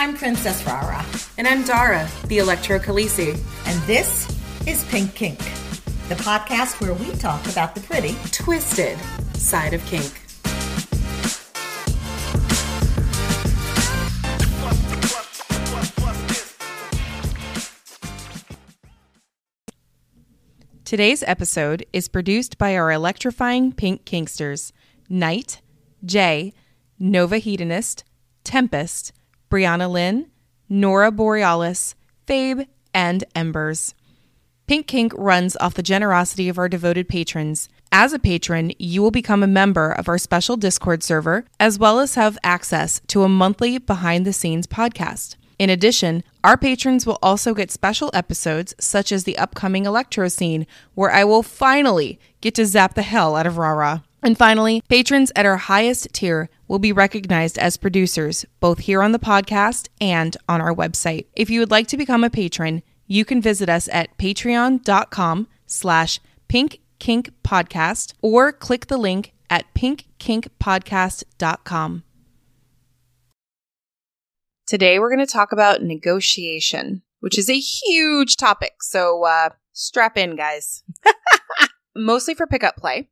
Hi, I'm Princess Rara. And I'm Dara, the Electro Khaleesi. And this is Pink Kink, the podcast where we talk about the pretty, twisted side of kink. Today's episode is produced by our electrifying pink kinksters, Knight, Jay, Nova Hedonist, Tempest, Brianna Lynn, Nora Borealis, Fabe, and Embers. Pink Kink runs off the generosity of our devoted patrons. As a patron, you will become a member of our special Discord server, as well as have access to a monthly behind the scenes podcast. In addition, our patrons will also get special episodes, such as the upcoming Electro scene, where I will finally get to zap the hell out of Rara. And finally, patrons at our highest tier will be recognized as producers, both here on the podcast and on our website. If you would like to become a patron, you can visit us at patreon.com slash pinkkinkpodcast or click the link at pinkkinkpodcast.com. Today we're going to talk about negotiation, which is a huge topic. So uh, strap in, guys. Mostly for pickup play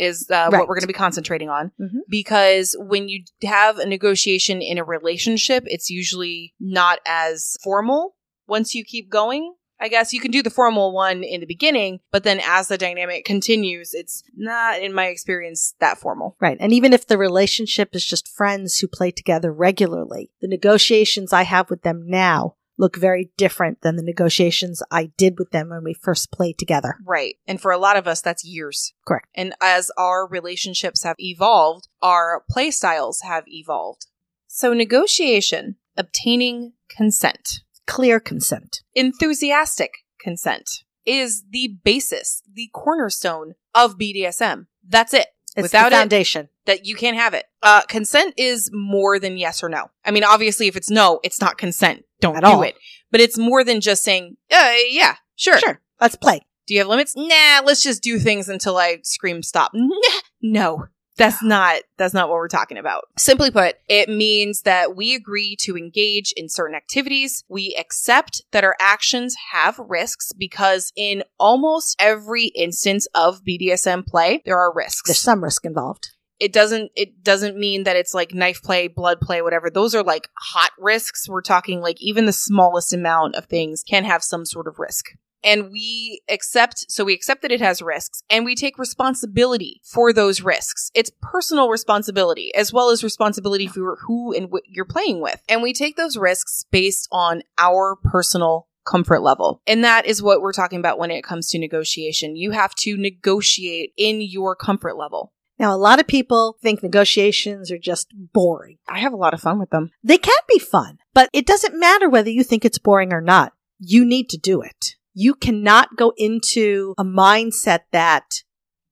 is uh, Right. what we're going to be concentrating on Mhm. because when you have a negotiation in a relationship, it's usually not as formal once you keep going. I guess you can do the formal one in the beginning, but then as the dynamic continues, it's not, in my experience, that formal. Right. And even if the relationship is just friends who play together regularly, the negotiations I have with them now look very different than the negotiations I did with them when we first played together. Right. And for a lot of us, that's years. Correct. And as our relationships have evolved, our play styles have evolved. So, negotiation, obtaining consent, Clear consent. enthusiastic consent is the basis, the cornerstone of BDSM. That's it. It's Without the it, foundation. that you can't have it. Uh, consent is more than yes or no. I mean, obviously, if it's no, it's not consent. Don't At do all. it. But it's more than just saying, uh, yeah, sure. Sure. Let's play. Do you have limits? Nah, let's just do things until I scream stop. Nah, no. That's not that's not what we're talking about. Simply put, it means that we agree to engage in certain activities. We accept that our actions have risks because in almost every instance of BDSM play, there are risks There's some risk involved. it doesn't it doesn't mean that it's like knife play blood play whatever those are like hot risks we're talking like even the smallest amount of things can have some sort of risk and we accept so we accept that it has risks and we take responsibility for those risks it's personal responsibility as well as responsibility for who and what you're playing with and we take those risks based on our personal comfort level. And that is what we're talking about when it comes to negotiation. You have to negotiate in your comfort level. Now, a lot of people think negotiations are just boring. I have a lot of fun with them. They can be fun, but it doesn't matter whether you think it's boring or not. You need to do it. You cannot go into a mindset that,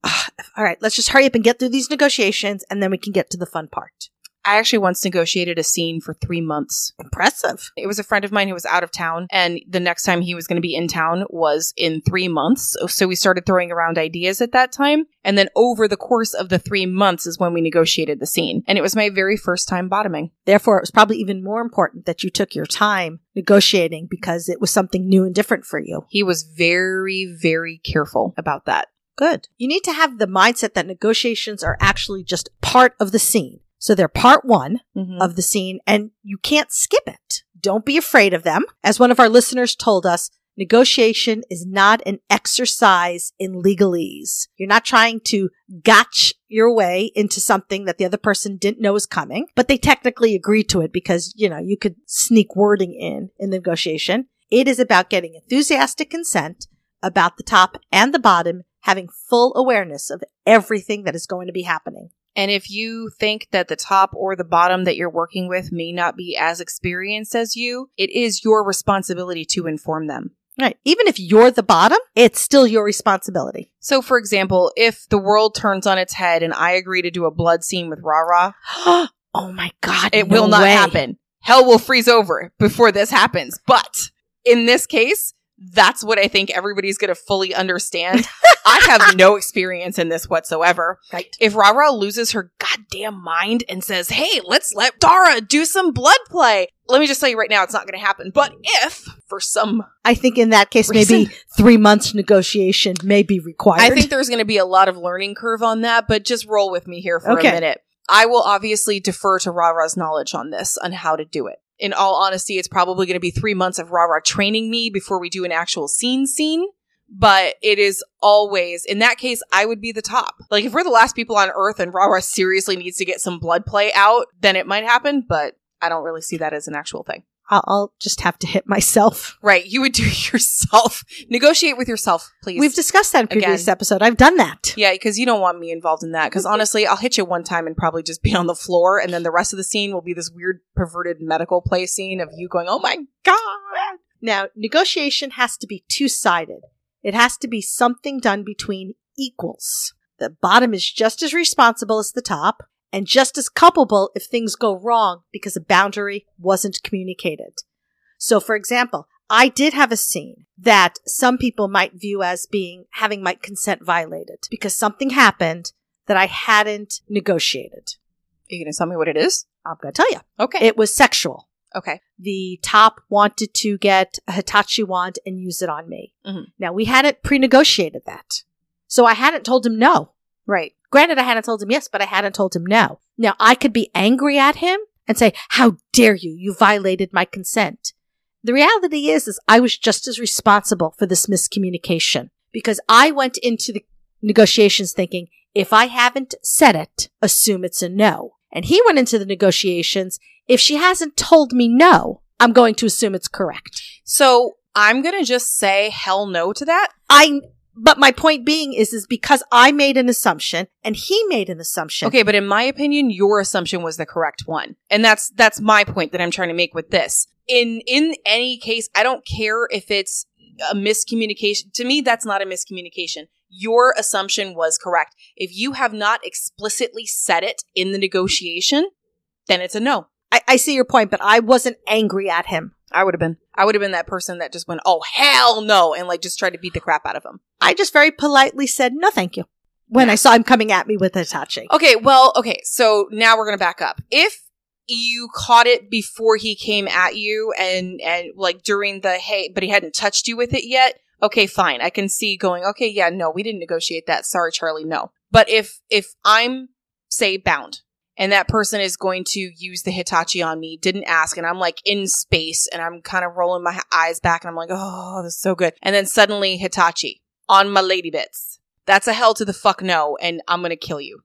"Ah, all right, let's just hurry up and get through these negotiations and then we can get to the fun part. I actually once negotiated a scene for three months. Impressive. It was a friend of mine who was out of town, and the next time he was going to be in town was in three months. So we started throwing around ideas at that time. And then over the course of the three months is when we negotiated the scene. And it was my very first time bottoming. Therefore, it was probably even more important that you took your time negotiating because it was something new and different for you. He was very, very careful about that. Good. You need to have the mindset that negotiations are actually just part of the scene. So they're part one Mhm. of the scene and you can't skip it. Don't be afraid of them. As one of our listeners told us, negotiation is not an exercise in legalese. You're not trying to gotch your way into something that the other person didn't know was coming, but they technically agreed to it because, you know, you could sneak wording in in the negotiation. It is about getting enthusiastic consent about the top and the bottom, having full awareness of everything that is going to be happening. And if you think that the top or the bottom that you're working with may not be as experienced as you, it is your responsibility to inform them. Right. Even if you're the bottom, it's still your responsibility. So, for example, if the world turns on its head and I agree to do a blood scene with Ra Ra, oh my God. it no will not way. happen. Hell will freeze over before this happens. But in this case, That's what I think everybody's going to fully understand. I have no experience in this whatsoever. Right. If Rara loses her goddamn mind and says, hey, let's let Dara do some blood play, let me just tell you right now, it's not going to happen. But if, for some I think in that case, maybe three months negotiation may be required. I think there's going to be a lot of learning curve on that, but just roll with me here for Okay. a minute. I will obviously defer to Rara's knowledge on this, on how to do it. In all honesty, it's probably going to be three months of Rara training me before we do an actual scene scene. But it is always, in that case, I would be the top. Like, if we're the last people on Earth and Rara seriously needs to get some blood play out, then it might happen, but I don't really see that as an actual thing. I'll, I'll just have to hit myself. Right. You would do yourself. Negotiate with yourself, please. We've discussed that in previous Again. episode. I've done that. Yeah, because you don't want me involved in that. Because mm-hmm. honestly, I'll hit you one time and probably just be on the floor, and then the rest of the scene will be this weird perverted medical play scene of you going, "Oh my god!" Now, negotiation has to be two sided. It has to be something done between equals. The bottom is just as responsible as the top and just as culpable if things go wrong because a boundary wasn't communicated. So, for example, I did have a scene that some people might view as being having my consent violated because something happened that I hadn't negotiated. Are you gonna tell me what it is? I'm going to tell you. Okay. It was sexual. okay. the top wanted to get a Hitachi wand and use it on me. Mhm. Now we hadn't pre-negotiated that. So I hadn't told him no. Right. Granted, I hadn't told him yes, but I hadn't told him no. Now I could be angry at him and say, how dare you? You violated my consent. The reality is, is I was just as responsible for this miscommunication because I went into the negotiations thinking, if I haven't said it, assume it's a no. And he went into the negotiations, if she hasn't told me no, I'm going to assume it's correct. So I'm gonna just say hell no to that. I, but my point being is, is because I made an assumption and he made an assumption. Okay, but in my opinion, your assumption was the correct one. And that's that's my point that I'm trying to make with this. In in any case, I don't care if it's a miscommunication. To me, that's not a miscommunication. Your assumption was correct. If you have not explicitly said it in the negotiation, then it's a no. I, I see your point, but I wasn't angry at him. I would have been. I would have been that person that just went, "Oh hell no," and like just tried to beat the crap out of him. I just very politely said, no, thank you. When I saw him coming at me with Hitachi. Okay, well, okay, so now we're gonna back up. If you caught it before he came at you and and like during the hey, but he hadn't touched you with it yet, okay, fine. I can see going, okay, yeah, no, we didn't negotiate that. Sorry, Charlie, no. But if if I'm say bound and that person is going to use the Hitachi on me, didn't ask, and I'm like in space and I'm kind of rolling my eyes back and I'm like, oh, this is so good. And then suddenly Hitachi on my lady bits. That's a hell to the fuck no, and I'm gonna kill you.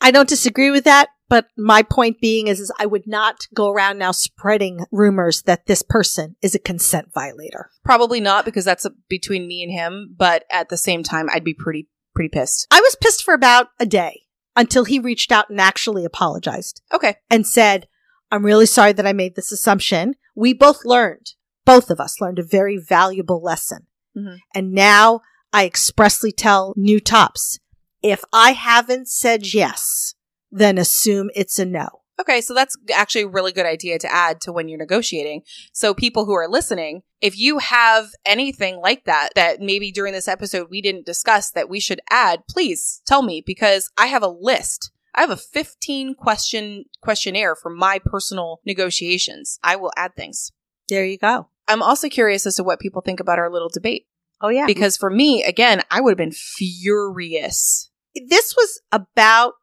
I don't disagree with that, but my point being is, is I would not go around now spreading rumors that this person is a consent violator. Probably not because that's a, between me and him, but at the same time, I'd be pretty pretty pissed. I was pissed for about a day until he reached out and actually apologized Okay, and said, I'm really sorry that I made this assumption. We both learned, both of us learned a very valuable lesson. Mhm. And now I expressly tell new tops, if I haven't said yes, then assume it's a no. Okay, so that's actually a really good idea to add to when you're negotiating. So people who are listening, if you have anything like that that maybe during this episode we didn't discuss that we should add, please tell me because I have a list. I have a 15 question questionnaire for my personal negotiations. I will add things. There you go. I'm also curious as to what people think about our little debate. Oh yeah. Because for me, again, I would have been furious. this was about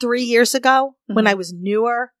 three years ago when Mhm. I was newer.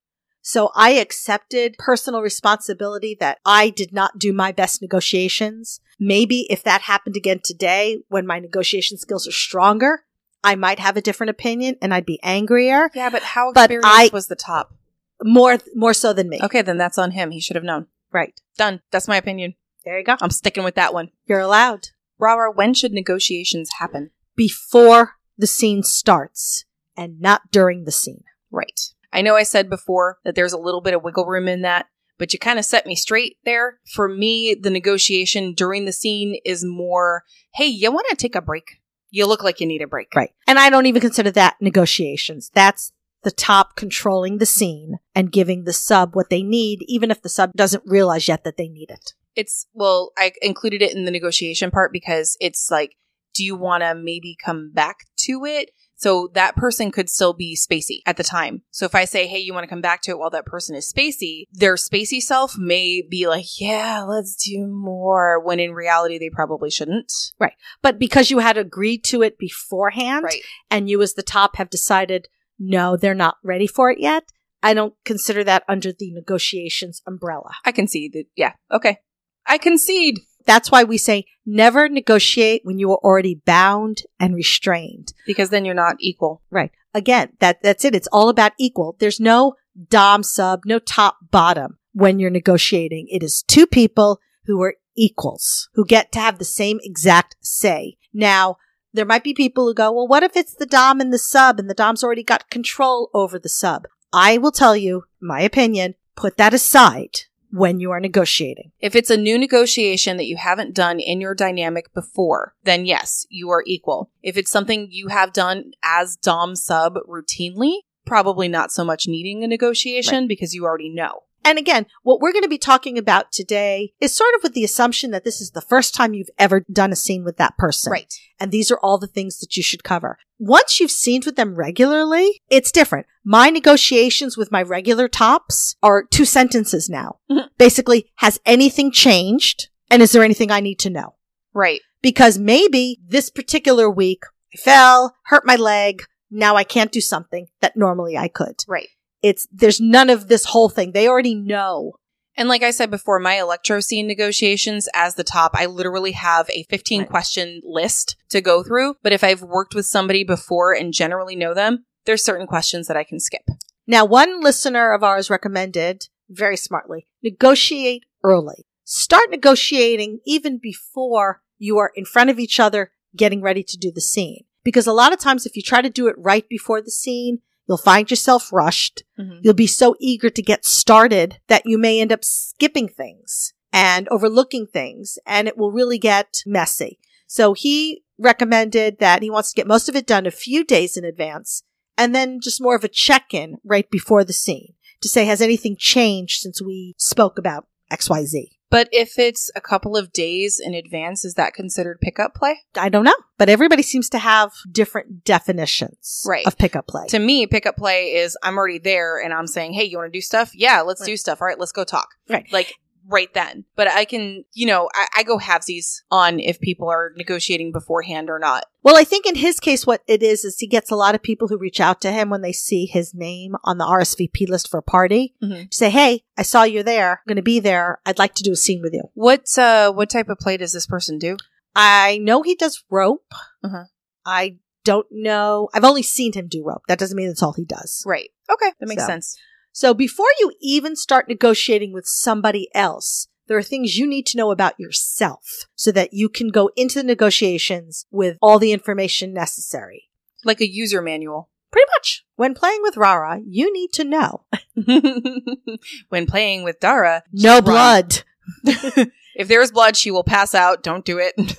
So I accepted personal responsibility that I did not do my best negotiations. Maybe if that happened again today when my negotiation skills are stronger, I might have a different opinion and I'd be angrier Yeah, but how But experienced I- was the top? more, more so than me. Okay, then that's on him. He should have known. Right. Done. That's my opinion. There you go. I'm sticking with that one. You're allowed Rara, when should negotiations happen? before the scene starts and not during the scene. Right. I know I said before that there's a little bit of wiggle room in that, but you kind of set me straight there. For me, the negotiation during the scene is more, hey, you want to take a break? You look like you need a break. Right. And I don't even consider that negotiations. That's the top controlling the scene and giving the sub what they need, even if the sub doesn't realize yet that they need it. It's well, I included it in the negotiation part because it's like, do you want to maybe come back to it? So that person could still be spacey at the time. So if I say, hey, you want to come back to it while that person is spacey, their spacey self may be like, yeah, let's do more, when in reality, they probably shouldn't. Right. But because you had agreed to it beforehand Right. and you as the top have decided, no, they're not ready for it yet, I don't consider that under the negotiations umbrella. I concede that. Yeah. Okay. I concede. That's why we say never negotiate when you are already bound and restrained. Because then you're not equal. Right. Again, that that's it. It's all about equal. There's no dom sub, no top bottom when you're negotiating. It is two people who are equals, who get to have the same exact say. Now, there might be people who go, well, what if it's the dom and the sub and the dom's already got control over the sub? I will tell you, my opinion, put that aside when you are negotiating. If it's a new negotiation that you haven't done in your dynamic before, then yes, you are equal. If it's something you have done as Dom sub routinely, probably not so much needing a negotiation because you already know. And again, what we're going to be talking about today is sort of with the assumption that this is the first time you've ever done a scene with that person. Right. And these are all the things that you should cover. Once you've scened with them regularly, it's different. My negotiations with my regular tops are two sentences now. Mhm. Basically, has anything changed? And is there anything I need to know? Right. Because maybe this particular week I fell, hurt my leg. Now I can't do something that normally I could. Right. It's, there's none of this whole thing. They already know And like I said before, my electro scene negotiations as the top, I literally have a 15 Right. question list to go through. But if I've worked with somebody before and generally know them, there's certain questions that I can skip. Now, one listener of ours recommended very smartly negotiate early. Start negotiating even before you are in front of each other getting ready to do the scene. Because a lot of times, if you try to do it right before the scene, you'll find yourself rushed. Mm-hmm. You'll be so eager to get started that you may end up skipping things and overlooking things, and it will really get messy. So he recommended that he wants to get most of it done a few days in advance and then just more of a check in right before the scene to say, has anything changed since we spoke about XYZ? But if it's a couple of days in advance, is that considered pickup play? I don't know, but everybody seems to have different definitions Right. of pickup play. To me, pickup play is I'm already there and I'm saying, hey, you want to do stuff? Yeah, let's Right. do stuff. All right, let's go talk. Right. Like right then. But I can, you know, I, I go halvesies on if people are negotiating beforehand or not. Well, I think in his case, what it is, is he gets a lot of people who reach out to him when they see his name on the RSVP list for a party Mhm. to say, Hey, I saw you're there. I'm going to be there. I'd like to do a scene with you. What uh what type of play does this person do? I know he does rope. Uh-huh. I don't know. I've only seen him do rope. That doesn't mean that's all he does. Right. Okay, that makes So- sense. So before you even start negotiating with somebody else, there are things you need to know about yourself so that you can go into the negotiations with all the information necessary. Like a user manual. Pretty much. When playing with Rara, you need to know. when playing with Dara, No blood. if there is blood, she will pass out. Don't do it.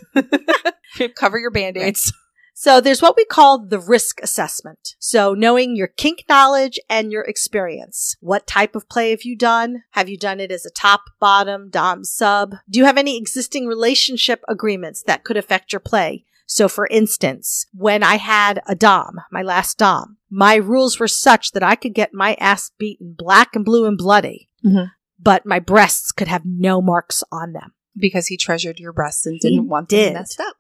Cover your band-aids. So there's what we call the risk assessment. So knowing your kink knowledge and your experience. What type of play have you done? Have you done it as a top, bottom, dom, sub? Do you have any existing relationship agreements that could affect your play? So for instance, when I had a dom, my last dom, my rules were such that I could get my ass beaten black and blue and bloody, Mhm. but my breasts could have no marks on them. Because he treasured your breasts and He didn't want did. them messed up.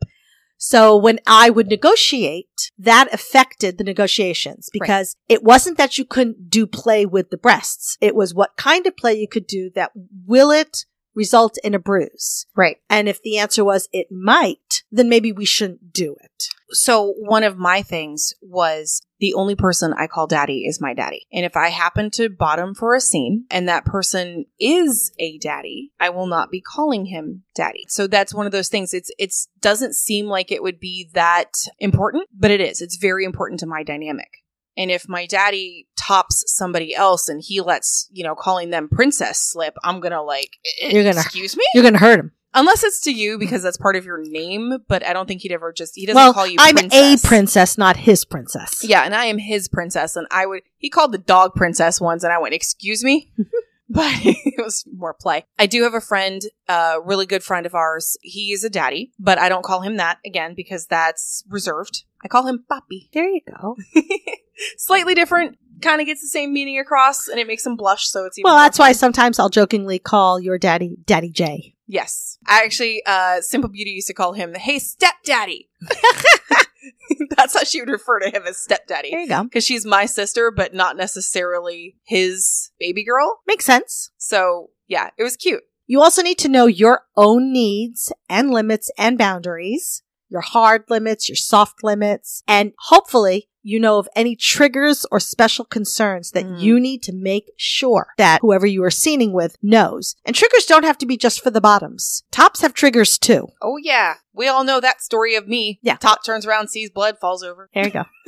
So when I would negotiate, that affected the negotiations because it wasn't that you couldn't do play with the breasts. It was what kind of play you could do that will it result in a bruise? Right. And if the answer was it might, then maybe we shouldn't do it. So one of my things was the only person I call daddy is my daddy. And if I happen to bottom for a scene and that person is a daddy, I will not be calling him daddy. So that's one of those things. It's it's doesn't seem like it would be that important, but it is. It's very important to my dynamic. And if my daddy tops somebody else and he lets, you know, calling them princess slip, I'm gonna like, You're gonna- excuse me? You're going to hurt him. Unless it's to you because that's part of your name, but I don't think he'd ever just he doesn't well, call you I'm princess. a princess, not his princess. Yeah, and I am his princess, and I would. He called the dog princess once, and I went, "Excuse me," but it was more play. I do have a friend, a really good friend of ours. He's a daddy, but I don't call him that again because that's reserved. I call him Papi. There you go. Slightly different, kind of gets the same meaning across, and it makes him blush. So it's even Well, that's why sometimes I'll jokingly call your daddy Daddy J. Yes, I actually, uh, Simple Beauty used to call him, "Hey, stepdaddy." that's how she would refer to him as stepdaddy. There you go. because she's my sister, but not necessarily his baby girl. Makes sense. So yeah, it was cute. You also need to know your own needs and limits and boundaries, your hard limits, your soft limits, and hopefully you know of any triggers or special concerns that Mm. you need to make sure that whoever you are scening with knows. And triggers don't have to be just for the bottoms. Tops have triggers too. Oh yeah, we all know that story of me. Yeah. top turns around, sees blood, falls over. There you go.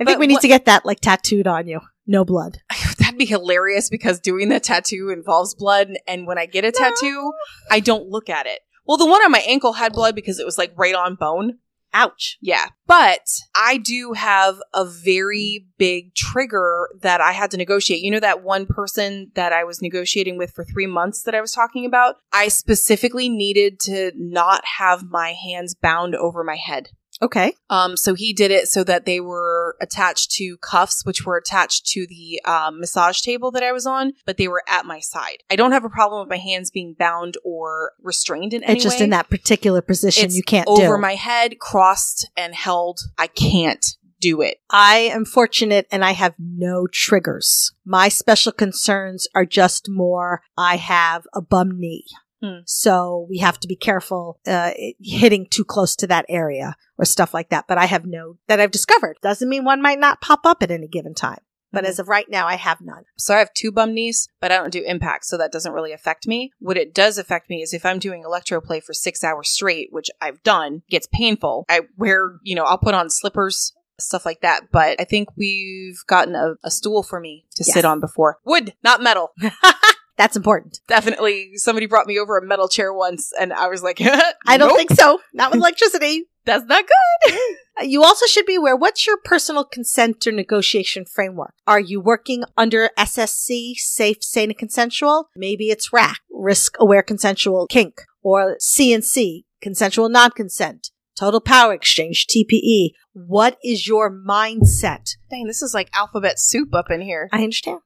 I think we need what- to get that like tattooed on you. No blood. That'd be hilarious because doing the tattoo involves blood, and when I get a tattoo, I don't look at it. Well, the one on my ankle had blood because it was like right on bone. Ouch. Yeah. But I do have a very big trigger that I had to negotiate. You know, that one person that I was negotiating with for three months that I was talking about? I specifically needed to not have my hands bound over my head. Okay. Um, so he did it so that they were attached to cuffs, which were attached to the um, massage table that I was on, but they were at my side. I don't have a problem with my hands being bound or restrained in any it's just way in that particular position it's you can't do over do. my head, crossed and held. I can't do it. I am fortunate and I have no triggers. My special concerns are just more I have a bum knee. Hmm. So we have to be careful uh, hitting too close to that area or stuff like that. But I have no that I've discovered. Doesn't mean one might not pop up at any given time. But Mhm. as of right now, I have none. So I have two bum knees, but I don't do impact, so that doesn't really affect me. What it does affect me is if I'm doing electroplay for six hours straight, which I've done, gets painful. I wear, you know, I'll put on slippers, stuff like that. But I think we've gotten a, a stool for me to Yes. sit on before. Wood, not metal. That's important. Definitely. Somebody brought me over a metal chair once, and I was like, I don't "Nope, think so. Not with electricity. that's not good. You also should be aware what's your personal consent or negotiation framework? Are you working under SSC, safe, sane, and consensual? Maybe it's RAC, risk aware consensual kink, or CNC, consensual non consent, total power exchange, TPE. What is your mindset? Dang, this is like alphabet soup up in here. I understand.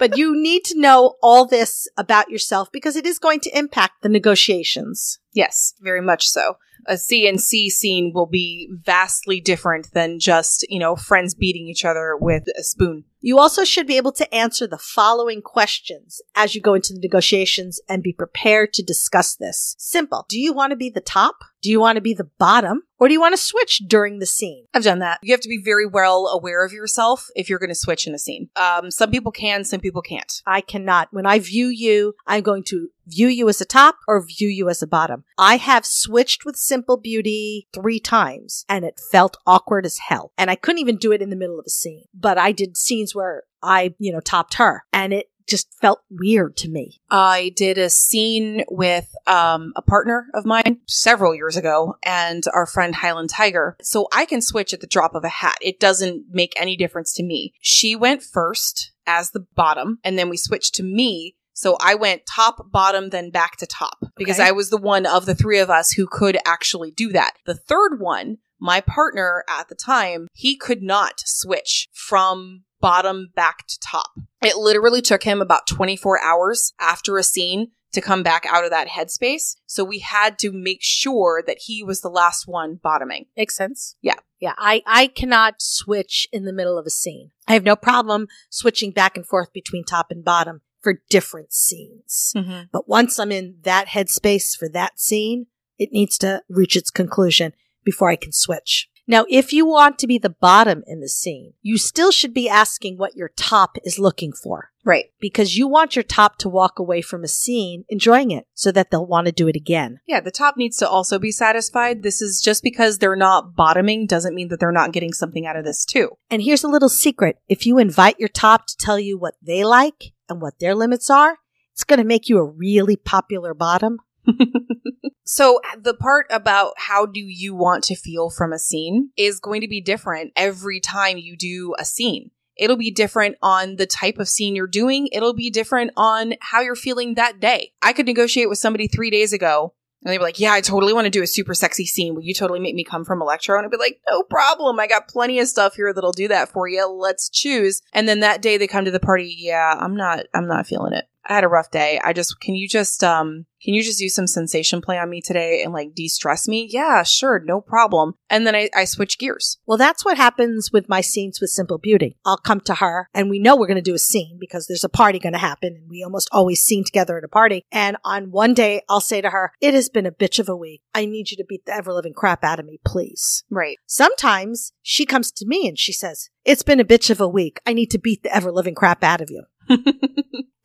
But you need to know all this about yourself because it is going to impact the negotiations. Yes, very much so. A CNC scene will be vastly different than just, you know, friends beating each other with a spoon. You also should be able to answer the following questions as you go into the negotiations and be prepared to discuss this. Simple. Do you want to be the top? Do you want to be the bottom? Or do you want to switch during the scene? I've done that. You have to be very well aware of yourself if you're going to switch in a scene. Um, some people can, some people can't. I cannot. When I view you, I'm going to view you as a top or view you as a bottom. I have switched with Simple Beauty three times and it felt awkward as hell. And I couldn't even do it in the middle of a scene, but I did scenes where I, you know, topped her and it just felt weird to me. I did a scene with um, a partner of mine several years ago and our friend Highland Tiger. So I can switch at the drop of a hat. It doesn't make any difference to me. She went first as the bottom, and then we switched to me. So I went top, bottom, then back to top because Okay. I was the one of the three of us who could actually do that. The third one, my partner at the time, he could not switch from bottom back to top. It literally took him about 24 hours after a scene to come back out of that headspace. So we had to make sure that he was the last one bottoming. Makes sense. Yeah. Yeah. I, I cannot switch in the middle of a scene. I have no problem switching back and forth between top and bottom for different scenes. Mm-hmm. But once I'm in that headspace for that scene, it needs to reach its conclusion before I can switch. Now, if you want to be the bottom in the scene, you still should be asking what your top is looking for Right. because you want your top to walk away from a scene enjoying it so that they'll want to do it again. Yeah, the top needs to also be satisfied. This is just because they're not bottoming doesn't mean that they're not getting something out of this too. And here's a little secret. If you invite your top to tell you what they like and what their limits are, it's going to make you a really popular bottom So the part about how do you want to feel from a scene is going to be different every time you do a scene. It'll be different on the type of scene you're doing. It'll be different on how you're feeling that day. I could negotiate with somebody three days ago and they'd be like, yeah, I totally want to do a super sexy scene. Will you totally make me come from Electro? And I'd be like, no problem. I got plenty of stuff here that'll do that for you. Let's choose. And then that day they come to the party. Yeah, I'm not, I'm not feeling it. I had a rough day. I just, can you just, um, can you just do some sensation play on me today and like de-stress me? Yeah, sure. No problem. And then I, I switch gears. Well, that's what happens with my scenes with Simple Beauty. I'll come to her and we know we're going to do a scene because there's a party going to happen and we almost always scene together at a party. And on one day, I'll say to her, it has been a bitch of a week. I need you to beat the ever living crap out of me, please. Right. Sometimes she comes to me and she says, it's been a bitch of a week. I need to beat the ever living crap out of you.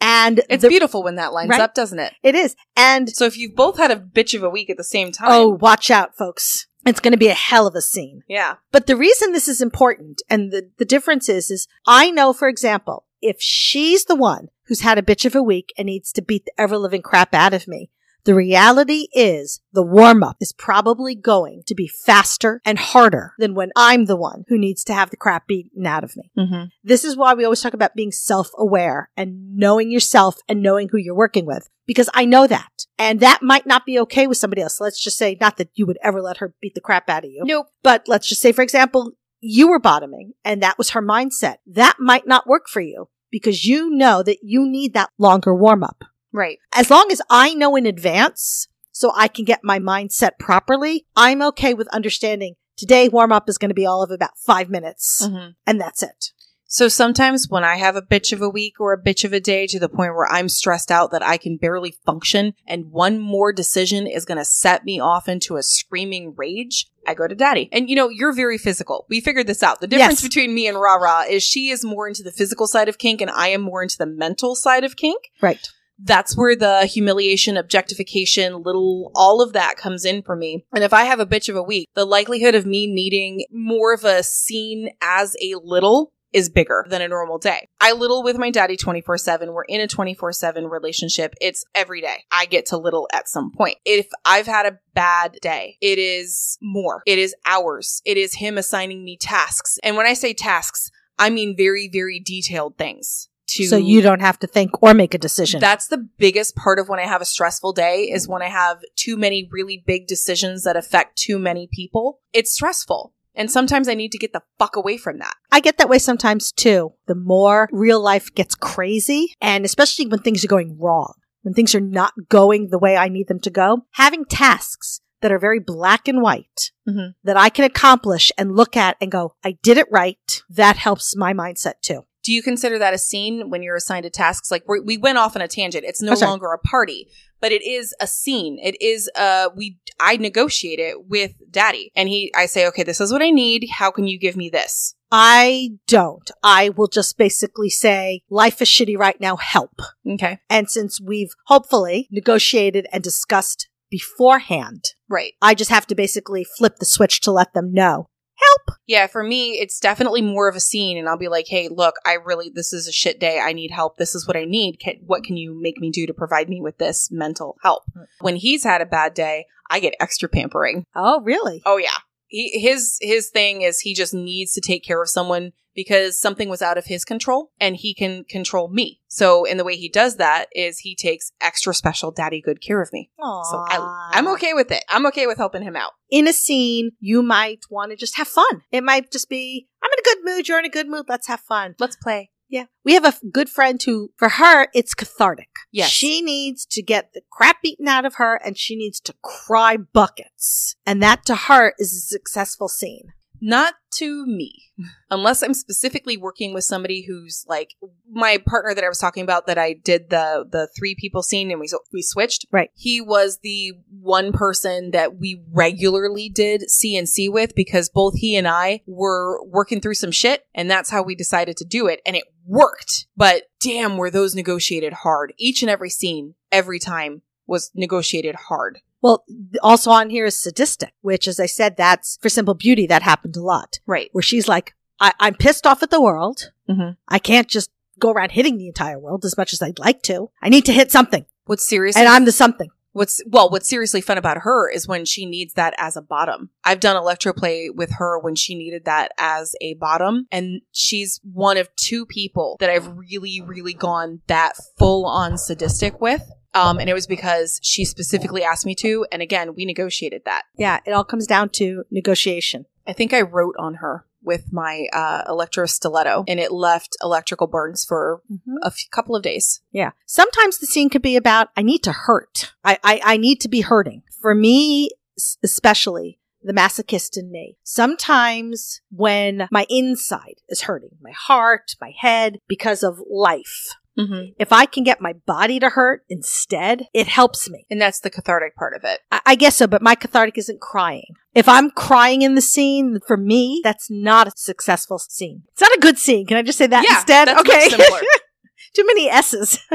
And It's the- beautiful when that lines Right. up, doesn't it? It is. And So if you've both had a bitch of a week at the same time. oh, watch out, folks. It's going to be a hell of a scene. yeah. But the reason this is important and the, the difference is, is I know, for example, if she's the one who's had a bitch of a week and needs to beat the ever living crap out of me, the reality is the warm up is probably going to be faster and harder than when I'm the one who needs to have the crap beaten out of me. Mm-hmm. This is why we always talk about being self aware and knowing yourself and knowing who you're working with. Because I know that. And that might not be okay with somebody else. Let's just say, not that you would ever let her beat the crap out of you. Nope. But let's just say, for example, you were bottoming and that was her mindset. That might not work for you because you know that you need that longer warm up. Right. As long as I know in advance so I can get my mindset properly, I'm okay with understanding today warm up is going to be all of about five minutes Mm-hmm. and that's it. So sometimes when I have a bitch of a week or a bitch of a day to the point where I'm stressed out that I can barely function and one more decision is going to set me off into a screaming rage, I go to daddy. And you know, you're very physical. We figured this out. The difference Yes. between me and Ra Ra is she is more into the physical side of kink and I am more into the mental side of kink. Right. That's where the humiliation, objectification, little, all of that comes in for me. And if I have a bitch of a week, the likelihood of me needing more of a scene as a little is bigger than a normal day. I little with my daddy 24 7. We're in a 24 7 relationship. It's every day. I get to little at some point. If I've had a bad day, it is more. It is hours. It is him assigning me tasks. And when I say tasks, I mean very, very detailed things. To So you don't have to think or make a decision. that's the biggest part of when I have a stressful day is when I have too many really big decisions that affect too many people. It's stressful. And sometimes I need to get the fuck away from that. I get that way sometimes too. The more real life gets crazy, and especially when things are going wrong, when things are not going the way I need them to go, having tasks that are very black and white Mhm. that I can accomplish and look at and go, I did it right. That helps my mindset too. Do you consider that a scene when you're assigned to tasks? Like we we went off on a tangent. It's no Oh, longer a party, but it is a scene. It is uh we I negotiate it with daddy and he I say, "Okay, this is what I need. How can you give me this?" I don't. I will just basically say, life is shitty right now. Help. Okay. And since we've hopefully negotiated and discussed beforehand, Right. I just have to basically flip the switch to let them know. Help. Yeah, for me, it's definitely more of a scene, and I'll be like, "Hey, look, I really this is a shit day. I need help. This is what I need. Can, what can you make me do to provide me with this mental help?" Hmm. When he's had a bad day, I get extra pampering. Oh, really? Oh yeah, he, his his thing is he just needs to take care of someone because something was out of his control, and he can control me. So, in the way he does that is he takes extra special daddy good care of me. So I, I'm okay with it. I'm okay with helping him out. In a scene, you might want to just have fun. It might just be, I'm in a good mood. You're in a good mood. Let's have fun. Let's play. Yeah. We have a f- good friend who, for her, it's cathartic. Yes. She needs to get the crap beaten out of her and she needs to cry buckets. And that to her is a successful scene. Not to me. Unless I'm specifically working with somebody who's like my partner that I was talking about that I did the the three people scene and we we switched. Right. He was the one person that we regularly did CNC with because both he and I were working through some shit and that's how we decided to do it and it worked. But damn were those negotiated hard. Each and every scene every time was negotiated hard. Well, also on here is sadistic, which, as I said, that's for simple beauty. That happened a lot Right. where she's like, I- I'm pissed off at the world. Mhm. I can't just go around hitting the entire world as much as I'd like to. I need to hit something. What's serious And I'm the something. What's well, what's seriously fun about her is when she needs that as a bottom. I've done electroplay with her when she needed that as a bottom, and she's one of two people that I've really, really gone that full on sadistic with. Um, and it was because she specifically asked me to, and again, we negotiated that. Yeah, it all comes down to negotiation. I think I wrote on her with my uh, electro stiletto, and it left electrical burns for a f- couple of days. Yeah. Sometimes the scene could be about, I need to hurt. I, I, I need to be hurting. For me, s- especially, the masochist in me. Sometimes when my inside is hurting, my heart, my head, because of life, Mm-hmm. if I can get my body to hurt instead, it helps me. And that's the cathartic part of it. I, I guess so, but my cathartic isn't crying. If I'm crying in the scene, for me, that's not a successful scene. It's not a good scene. Can I just say that Yeah, instead? that's okay. Too many S's.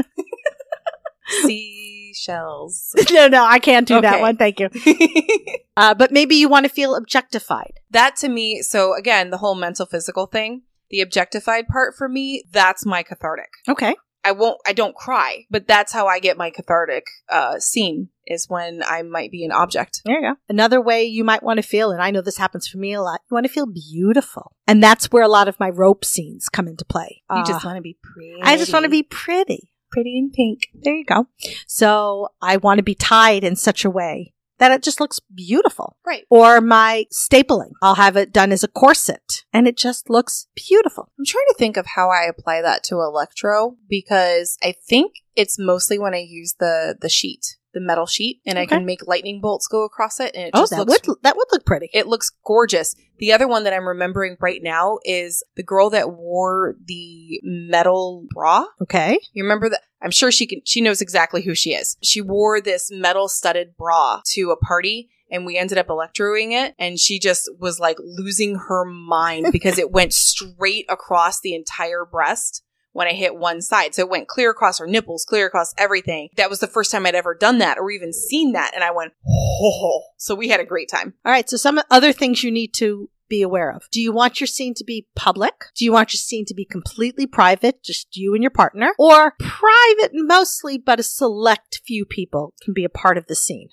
Seashells. no, no, I can't do that one. Thank you. Uh, but maybe you want to feel objectified. that to me, so again, the whole mental physical thing, the objectified part for me, that's my cathartic. Okay. I won't, I don't cry, but that's how I get my cathartic uh, scene is when I might be an object. There you go. Another way you might want to feel, and I know this happens for me a lot, you want to feel beautiful. And that's where a lot of my rope scenes come into play. You just Uh, want to be pretty. I just want to be pretty. pretty and pink. There you go. So I want to be tied in such a way that it just looks beautiful. Right. Or my stapling. I'll have it done as a corset and it just looks beautiful. I'm trying to think of how I apply that to electro because I think it's mostly when I use the the sheet, the metal sheet, and I can make lightning bolts go across it, and it Oh, just that looks would, that would look pretty. it looks gorgeous. The other one that I'm remembering right now is the girl that wore the metal bra. Okay. You remember that? I'm sure she can. She knows exactly who she is. She wore this metal studded bra to a party. And we ended up electroing it, and she just was like losing her mind because it went straight across the entire breast when I hit one side. So it went clear across her nipples, clear across everything. That was the first time I'd ever done that or even seen that. And I went, oh. So we had a great time. All right. So some other things you need to be aware of. Do you want your scene to be public? Do you want your scene to be completely private, just you and your partner? Or private mostly, but a select few people can be a part of the scene?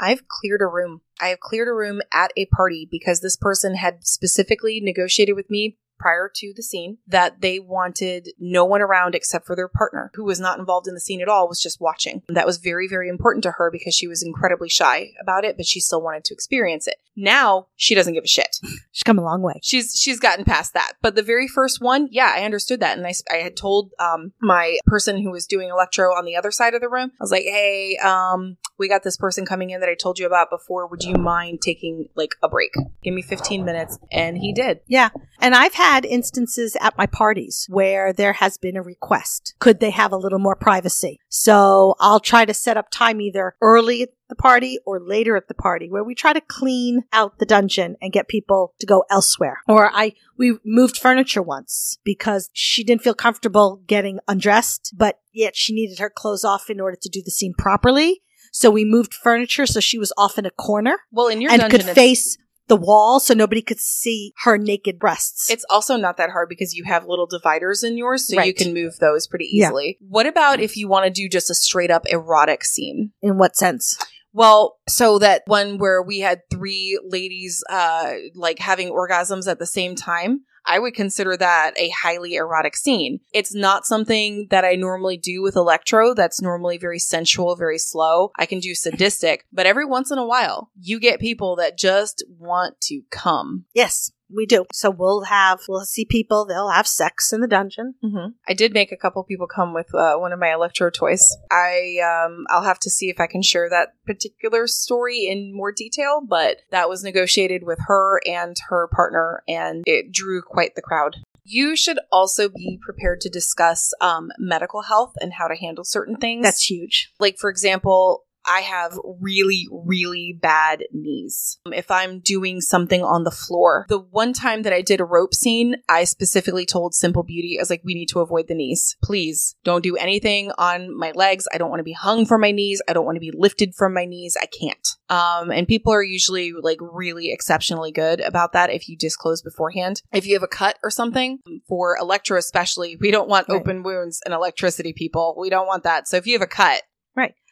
I've cleared a room. I have cleared a room at a party because this person had specifically negotiated with me prior to the scene that they wanted no one around except for their partner, who was not involved in the scene at all, was just watching. That was very, very important to her because she was incredibly shy about it, but she still wanted to experience it. Now she doesn't give a shit. She's come a long way. She's she's gotten past that. But the very first one, yeah, I understood that, and I I had told um my person who was doing electro on the other side of the room, I was like, hey, um, we got this person coming in that I told you about before. Would you mind taking like a break? Give me 15 minutes, and he did. Yeah. And I've had instances at my parties where there has been a request. Could they have a little more privacy? So I'll try to set up time either early at the party or later at the party where we try to clean out the dungeon and get people to go elsewhere. Or I, we moved furniture once because she didn't feel comfortable getting undressed, but yet she needed her clothes off in order to do the scene properly. So we moved furniture so she was off in a corner Well, in your and dungeon, could face the wall so nobody could see her naked breasts. It's also not that hard because you have little dividers in yours, so you can move those pretty Yeah. easily. What about if you want to do just a straight up erotic scene? in what sense? Well, so that one where we had three ladies uh like having orgasms at the same time, I would consider that a highly erotic scene. It's not something that I normally do with electro. That's normally very sensual, very slow. I can do sadistic, but every once in a while, you get people that just want to come. Yes, we do. So we'll have we'll see people. They'll have sex in the dungeon. hmm I did make a couple people come with uh, one of my electro toys. I um, I'll have to see if I can share that particular story in more detail, but that was negotiated with her and her partner, and it drew quite the crowd. You should also be prepared to discuss um, medical health and how to handle certain things. That's huge. like for example i have really really bad knees. If i'm doing something on the floor the one time that i did a rope scene i specifically told simple beauty i was like we need to avoid the knees. Please don't do anything on my legs. I don't want to be hung from my knees. I don't want to be lifted from my knees. I can't. Um, and people are usually like really exceptionally good about that if you disclose beforehand. If you have a cut or something for electro especially we don't want Right. open wounds and electricity people. We don't want that. So if you have a cut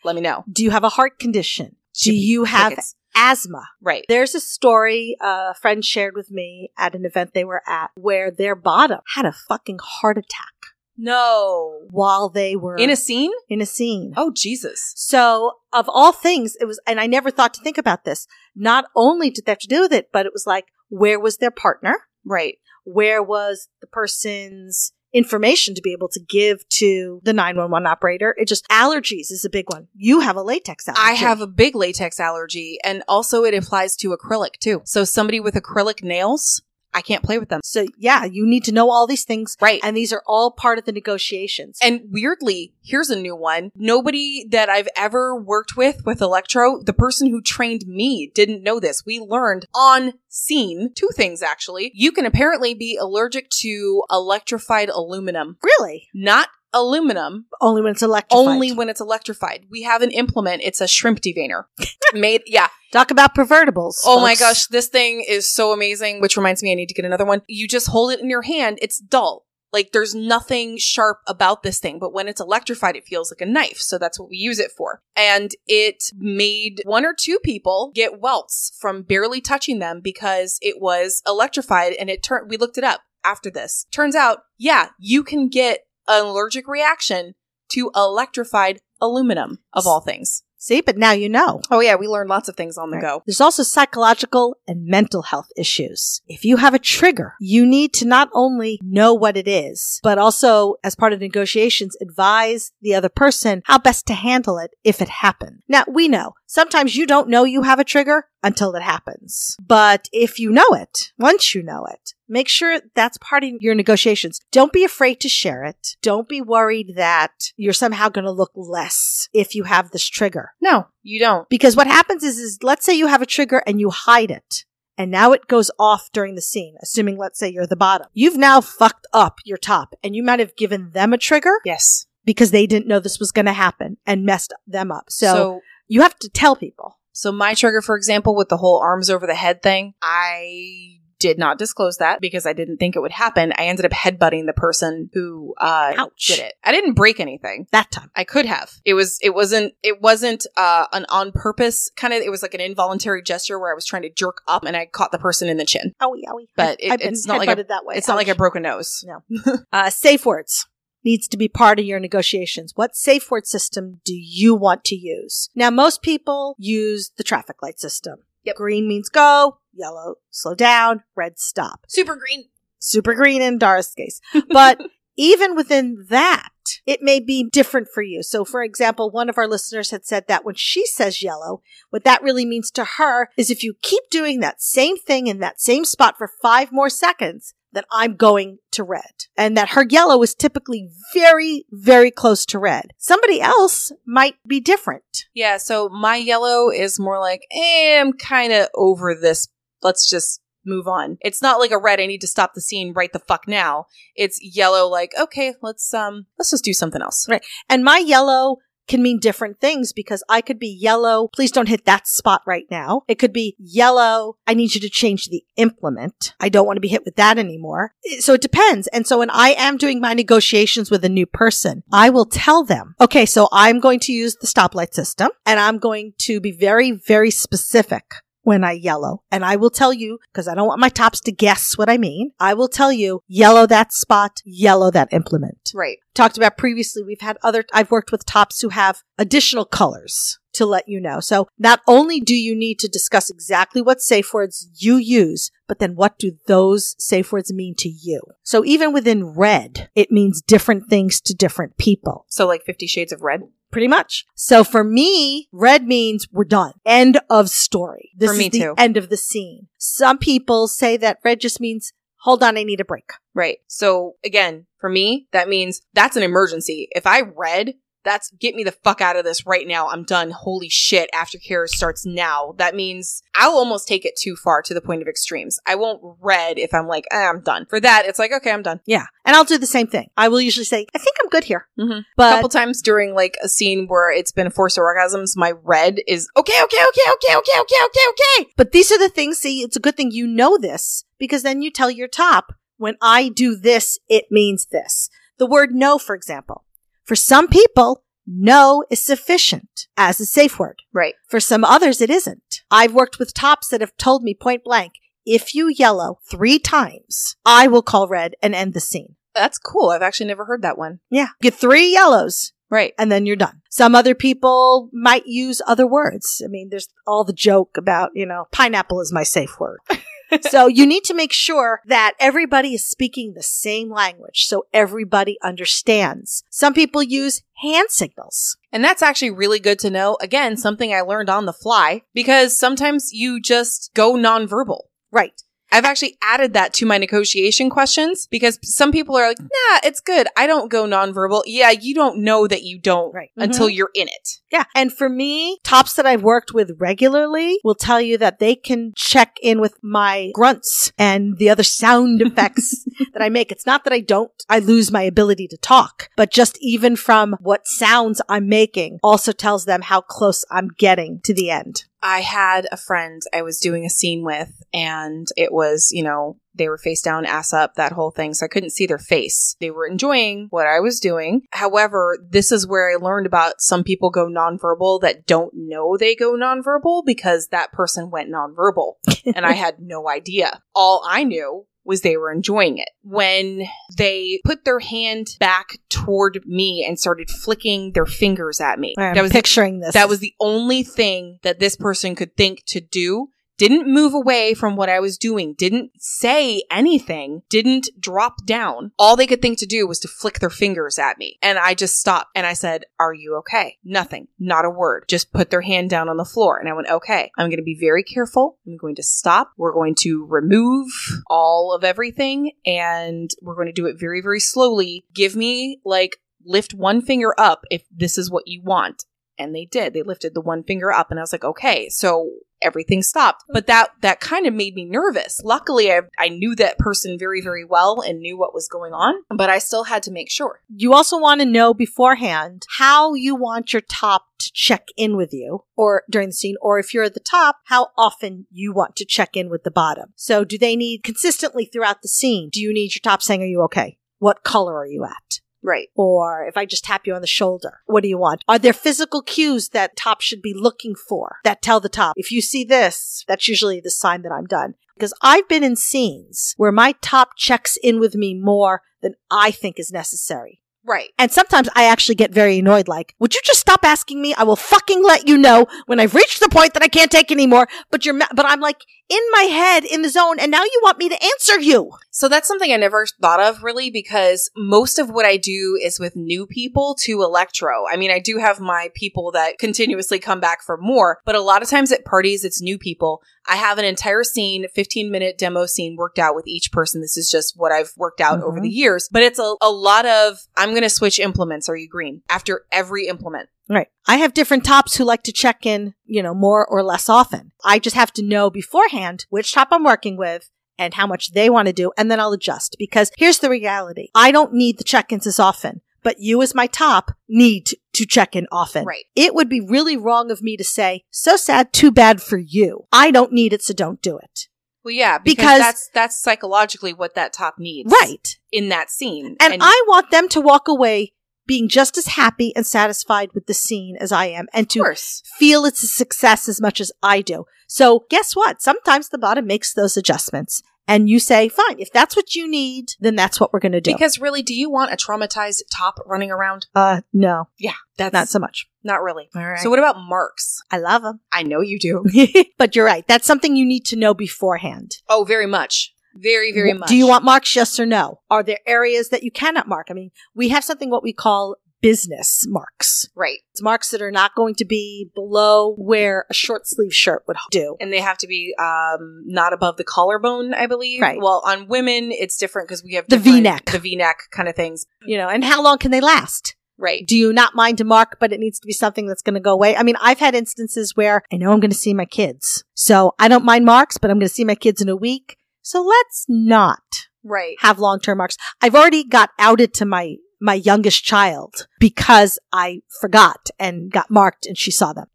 let me know. Do you have a heart condition? Do you have Tickets. asthma? Right. There's a story a friend shared with me at an event they were at where their bottom had a fucking heart attack No. while they were In a scene? in a scene. Oh, Jesus. So, of all things, it was, and I never thought to think about this. Not only did they have to deal with it, but it was like, where was their partner? Right. Where was the person's information to be able to give to the 911 operator? It just, allergies is a big one. You have a latex allergy. I have a big latex allergy, and also it applies to acrylic too. So somebody with acrylic nails, I can't play with them. So, yeah, you need to know all these things. Right. And these are all part of the negotiations. And weirdly, here's a new one. Nobody that I've ever worked with with electro, the person who trained me didn't know this. We learned on scene two things actually. You can apparently be allergic to electrified aluminum, really? not aluminum, Only when it's electrified. only when it's electrified. We have an implement. It's a shrimp deveiner. Made, yeah. Talk about pervertibles. Oh my gosh, this thing is so amazing, which reminds me I need to get another one. You just hold it in your hand, it's dull. Like there's nothing sharp about this thing, but when it's electrified, it feels like a knife. So that's what we use it for. And it made one or two people get welts from barely touching them because it was electrified and it turned, we looked it up after this. Turns out, yeah, you can get an allergic reaction to electrified aluminum of all things. See, but now you know. Oh yeah, we learned lots of things on the go. There's also psychological and mental health issues. If you have a trigger, you need to not only know what it is, but also, as part of negotiations, advise the other person how best to handle it if it happens. Now, we know sometimes you don't know you have a trigger until it happens. But if you know it, once you know it, make sure that's part of your negotiations. Don't be afraid to share it. Don't be worried that you're somehow going to look less if you have this trigger. No, you don't. Because what happens is, is let's say you have a trigger and you hide it. And now it goes off during the scene, assuming let's say you're the bottom. You've now fucked up your top and you might have given them a trigger Yes. because they didn't know this was going to happen and messed them up. So, so you have to tell people. So my trigger, for example, with the whole arms over the head thing, I did not disclose that because I didn't think it would happen. I ended up headbutting the person who uh, Ouch. did it. I didn't break anything. That time. I could have. It was. It wasn't. It wasn't uh, an on purpose kind of. It was like an involuntary gesture where I was trying to jerk up and I caught the person in the chin. Owie, owie. But it- I've been it's not like a- that way. It's not like I Ouch. broke a nose. No. uh, safe words needs to be part of your negotiations. What safe word system do you want to use? Now, most people use the traffic light system. Yep. Green means go, yellow, slow down, red, stop. Super green. Super green in Rara's case. But even within that, it may be different for you. So, for example, one of our listeners had said that when she says yellow, what that really means to her is if you keep doing that same thing in that same spot for five more seconds, then I'm going to red. And that her yellow is typically very, very close to red. Somebody else might be different. Yeah. So my yellow is more like, eh, I'm kind of over this. Let's just move on. It's not like a red. I need to stop the scene right the fuck now. It's yellow. Like, okay, let's um, let's just do something else. Right. And my yellow can mean different things because I could be yellow. Please don't hit that spot right now. It could be yellow. I need you to change the implement. I don't want to be hit with that anymore. So it depends. And so when I am doing my negotiations with a new person, I will tell them, okay, so I'm going to use the stoplight system and I'm going to be very, very specific when I yellow. And I will tell you, because I don't want my tops to guess what I mean, I will tell you, yellow that spot, yellow that implement Right. talked about previously, we've had other, I've worked with tops who have additional colors to let you know. So not only do you need to discuss exactly what safe words you use, but then what do those safe words mean to you? So even within red, it means different things to different people. So like Fifty Shades of Red. Pretty much. So for me, red means we're done. End of story. This For me is the too. end of the scene. Some people say that red just means, hold on, I need a break. Right. So again, for me, that means that's an emergency. If I red, that's get me the fuck out of this right now. I'm done. Holy shit. Aftercare starts now. That means I'll almost take it too far to the point of extremes. I won't red if I'm like, eh, I'm done. For that, it's like, okay, I'm done. Yeah. And I'll do the same thing. I will usually say, I think I'm good here. Mhm. a couple times during like a scene where it's been forced orgasms, my red is okay, okay, okay, okay, okay, okay, okay, okay. But these are the things, see, it's a good thing you know this because then you tell your top, when I do this, it means this. The word no, for example. For some people, no is sufficient as a safe word. Right. For some others, it isn't. I've worked with tops that have told me point blank, if you yellow three times, I will call red and end the scene. That's cool. I've actually never heard that one. Yeah. Get three yellows Right. and then you're done. Some other people might use other words. I mean, there's all the joke about, you know, pineapple is my safe word. so you need to make sure that everybody is speaking the same language so everybody understands. Some people use hand signals. And that's actually really good to know. Again, something I learned on the fly because sometimes you just go nonverbal. Right. I've actually added that to my negotiation questions because some people are like, nah, it's good. I don't go nonverbal. Yeah, you don't know that you don't Right. Mm-hmm. until you're in it. Yeah. And for me, tops that I've worked with regularly will tell you that they can check in with my grunts and the other sound effects that I make. It's not that I don't, I lose my ability to talk, but just even from what sounds I'm making also tells them how close I'm getting to the end. I had a friend I was doing a scene with, and it was, you know, they were face down, ass up, that whole thing. So I couldn't see their face. They were enjoying what I was doing. However, this is where I learned about some people go nonverbal that don't know they go nonverbal because that person went nonverbal. and I had no idea. All I knew was they were enjoying it. When they put their hand back toward me and started flicking their fingers at me. I'm that was the picturing this. that was the only thing that this person could think to do. Didn't move away from what I was doing, didn't say anything, didn't drop down. All they could think to do was to flick their fingers at me. And I just stopped and I said, Are you okay? Nothing, not a word. Just put their hand down on the floor. And I went, Okay, I'm going to be very careful. I'm going to stop. We're going to remove all of everything and we're going to do it very, very slowly. Give me like lift one finger up if this is what you want and they did they lifted the one finger up and i was like okay so everything stopped but that that kind of made me nervous luckily I, I knew that person very very well and knew what was going on but i still had to make sure You also want to know beforehand how you want your top to check in with you or during the scene, or if you're at the top, how often you want to check in with the bottom. So do they need consistently throughout the scene? Do you need your top saying, are you okay? What color are you at? Right Or if I just tap you on the shoulder, what do you want? Are there physical cues that top should be looking for that tell the top? If you see this, that's usually the sign that I'm done. Because I've been in scenes where my top checks in with me more than I think is necessary. right And sometimes I actually get very annoyed, like, would you just stop asking me? I will fucking let you know when I've reached the point that I can't take anymore. But you're, ma- but I'm like in my head, in the zone, and now you want me to answer you. So that's something I never thought of really because most of what I do is with new people to electro. I mean, I do have my people that continuously come back for more, but a lot of times at parties, it's new people. I have an entire scene, 15 minute demo scene worked out with each person. This is just what I've worked out over Mhm. the years, but it's a, a lot of, I'm going to switch implements. Are you green? After every implement. Right. I have different tops who like to check in, you know, more or less often. I just have to know beforehand which top I'm working with and how much they want to do, and then I'll adjust. Because here's the reality. I don't need the check-ins as often, but you as my top need to check in often. Right. It would be really wrong of me to say, so sad, too bad for you. I don't need it, so don't do it. Well, yeah, because, Because- that's, that's psychologically what that top needs. Right. In that scene. And, I want them to walk away being just as happy and satisfied with the scene as I am and to feel it's a success as much as I do. So guess what? Sometimes the bottom makes those adjustments and you say, fine, if that's what you need, then that's what we're going to do. Because really, do you want a traumatized top running around? uh, no, Yeah, that's not so much. not really. All right. So what about marks? I love them. I know you do. but you're right. That's something you need to know beforehand. Oh, very much. Very, very much. Do you want marks? Yes or no? Are there areas that you cannot mark? I mean, we have something what we call business marks. right? It's marks that are not going to be below where a short sleeve shirt would do. And they have to be um not above the collarbone, I believe. Right. Well, on women, it's different because we have The V-neck. the V-neck kind of things. You know, and how long can they last? Right. Do you not mind to mark, but it needs to be something that's going to go away? I mean, I've had instances where I know I'm going to see my kids. So I don't mind marks, but I'm going to see my kids in a week. So let's not Right. have long-term marks. I've already got outed to my, my youngest child because I forgot and got marked and she saw them.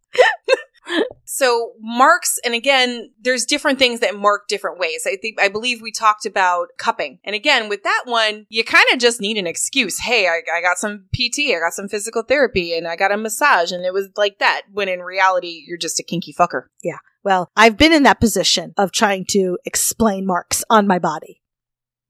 So marks, and again, there's different things that mark different ways. I think, I believe we talked about cupping. And again, with that one, you kind of just need an excuse. Hey, I, I got some PT, I got some physical therapy, and I got a massage, and it was like that. When in reality, you're just a kinky fucker. Yeah. Well, I've been in that position of trying to explain marks on my body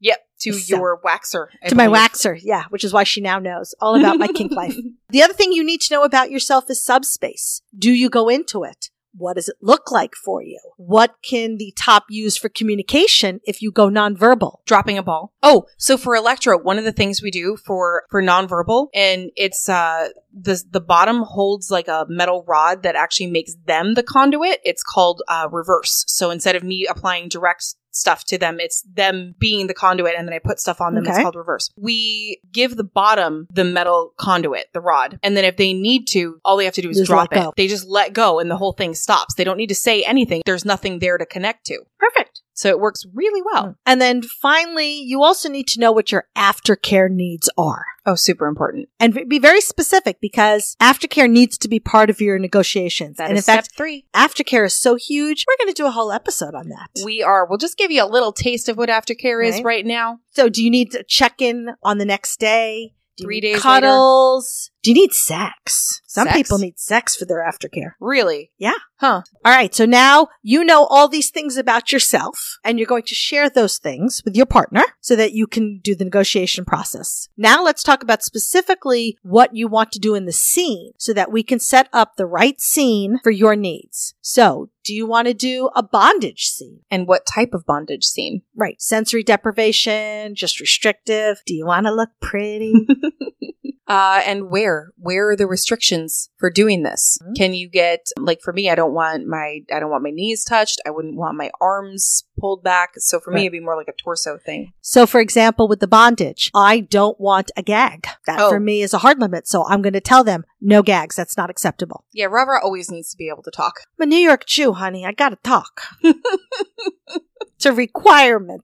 Yep. To So- your waxer. I to my waxer. Yeah, which is why she now knows all about my kink life. The other thing you need to know about yourself is subspace. Do you go into it? What does it look like for you? What can the top use for communication if you go nonverbal? dropping a ball. Oh, so for electro, one of the things we do for for nonverbal, and it's uh the the bottom holds like a metal rod that actually makes them the conduit. It's called uh, reverse. So instead of me applying direct stuff to them, it's them being the conduit, and then I put stuff on them. It's called reverse. We give the bottom the metal conduit, the rod, and then if they need to, all they have to do is Just drop it. go. They just let go, and the whole thing stops. They don't need to say anything. There's nothing there to connect to. Perfect. So it works really well. Hmm. And then finally, you also need to know what your aftercare needs are. Oh, super important. And be very specific because aftercare needs to be part of your negotiations. That and is in fact, step three. aftercare is so huge, we're going to do a whole episode on that. We are. We'll just give you a little taste of what aftercare is Right. right now. So do you need to check in on the next day? Do Three days cuddles? Do you need sex? Some Sex? people need sex for their aftercare. Really? Yeah. Huh. All right. So now you know all these things about yourself and you're going to share those things with your partner so that you can do the negotiation process. Now let's talk about specifically what you want to do in the scene so that we can set up the right scene for your needs. So do you want to do a bondage scene? And what type of bondage scene? Right. Sensory deprivation, just restrictive. Do you want to look pretty? Uh, and where? Where are the restrictions for doing this? Mhm. Can you get like for me? I don't want my I don't want my knees touched. I wouldn't want my arms pulled back. So for Right. me, it'd be more like a torso thing. So, for example, with the bondage, I don't want a gag. That Oh. for me is a hard limit. So I'm going to tell them no gags. That's not acceptable. Yeah, Rara always needs to be able to talk. I'm a New York Jew, honey. I got to talk. it's a requirement.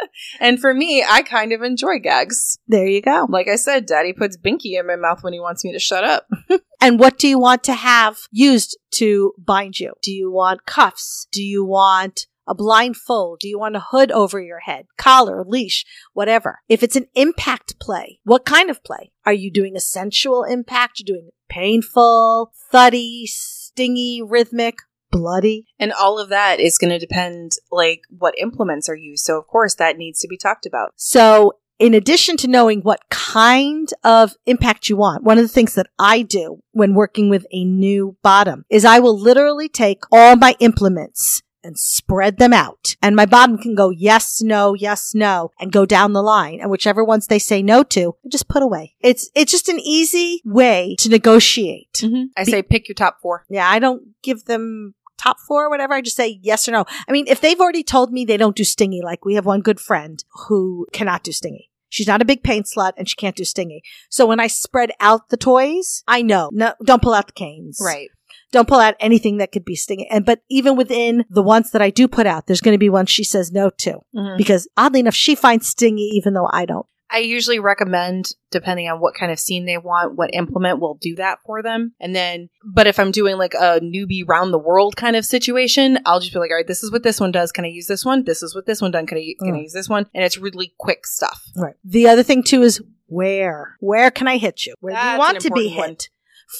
And for me, I kind of enjoy gags. There you go. Like I said, Daddy puts Binky in my mouth when he wants me to shut up. And what do you want to have used to bind you? Do you want cuffs? Do you want a blindfold? Do you want a hood over your head? Collar, leash, whatever. If it's an impact play, what kind of play? Are you doing a sensual impact? You're doing painful, thuddy, stingy, rhythmic, bloody? And all of that is going to depend, like, what implements are used. So, of course, that needs to be talked about. So, in addition to knowing what kind of impact you want, one of the things that I do when working with a new bottom is I will literally take all my implements and spread them out. And my bottom can go yes, no, yes, no, and go down the line. And whichever ones they say no to, I just put away. It's, it's just an easy way to negotiate. Mm-hmm. I say pick your top four. Yeah, I don't give them top four or whatever. I just say yes or no. I mean, if they've already told me they don't do stingy, like we have one good friend who cannot do stingy. She's not a big pain slut and she can't do stingy. So when I spread out the toys, I know, no, don't pull out the canes. Right. Don't pull out anything that could be stingy. And, but even within the ones that I do put out, there's going to be ones she says no to Mhm. because oddly enough, she finds stingy even though I don't. I usually recommend, depending on what kind of scene they want, what implement will do that for them. And then, but if I'm doing like a newbie round the world kind of situation, I'll just be like, all right, this is what this one does. Can I use this one? This is what this one done. Can I, can I Mm. use this one? And it's really quick stuff. Right. The other thing too is where? Where can I hit you? Where do you want to be important one. hit?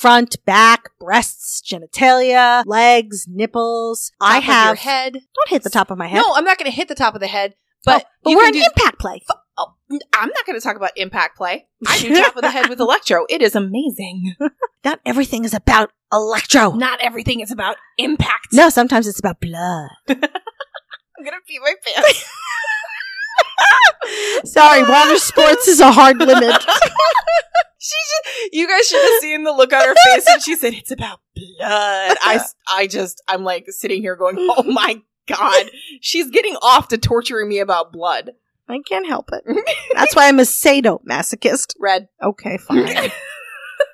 Front, back, breasts, genitalia, legs, nipples. I Top your have. head. Don't hit the top of my head. No, I'm not going to hit the top of the head, but, but, but we're an impact play. Oh, I'm not going to talk about impact play. I do top of the head with electro. It is amazing. Not everything is about electro. Not everything is about impact. No, sometimes it's about blood. I'm going to pee my pants. Sorry, water sports is a hard limit. She just, you guys should have seen the look on her face when she said it's about blood. I, I just, I'm like sitting here going, oh my god, she's getting off to torturing me about blood. I can't help it. That's why I'm a sadomasochist. Red. Okay, fine.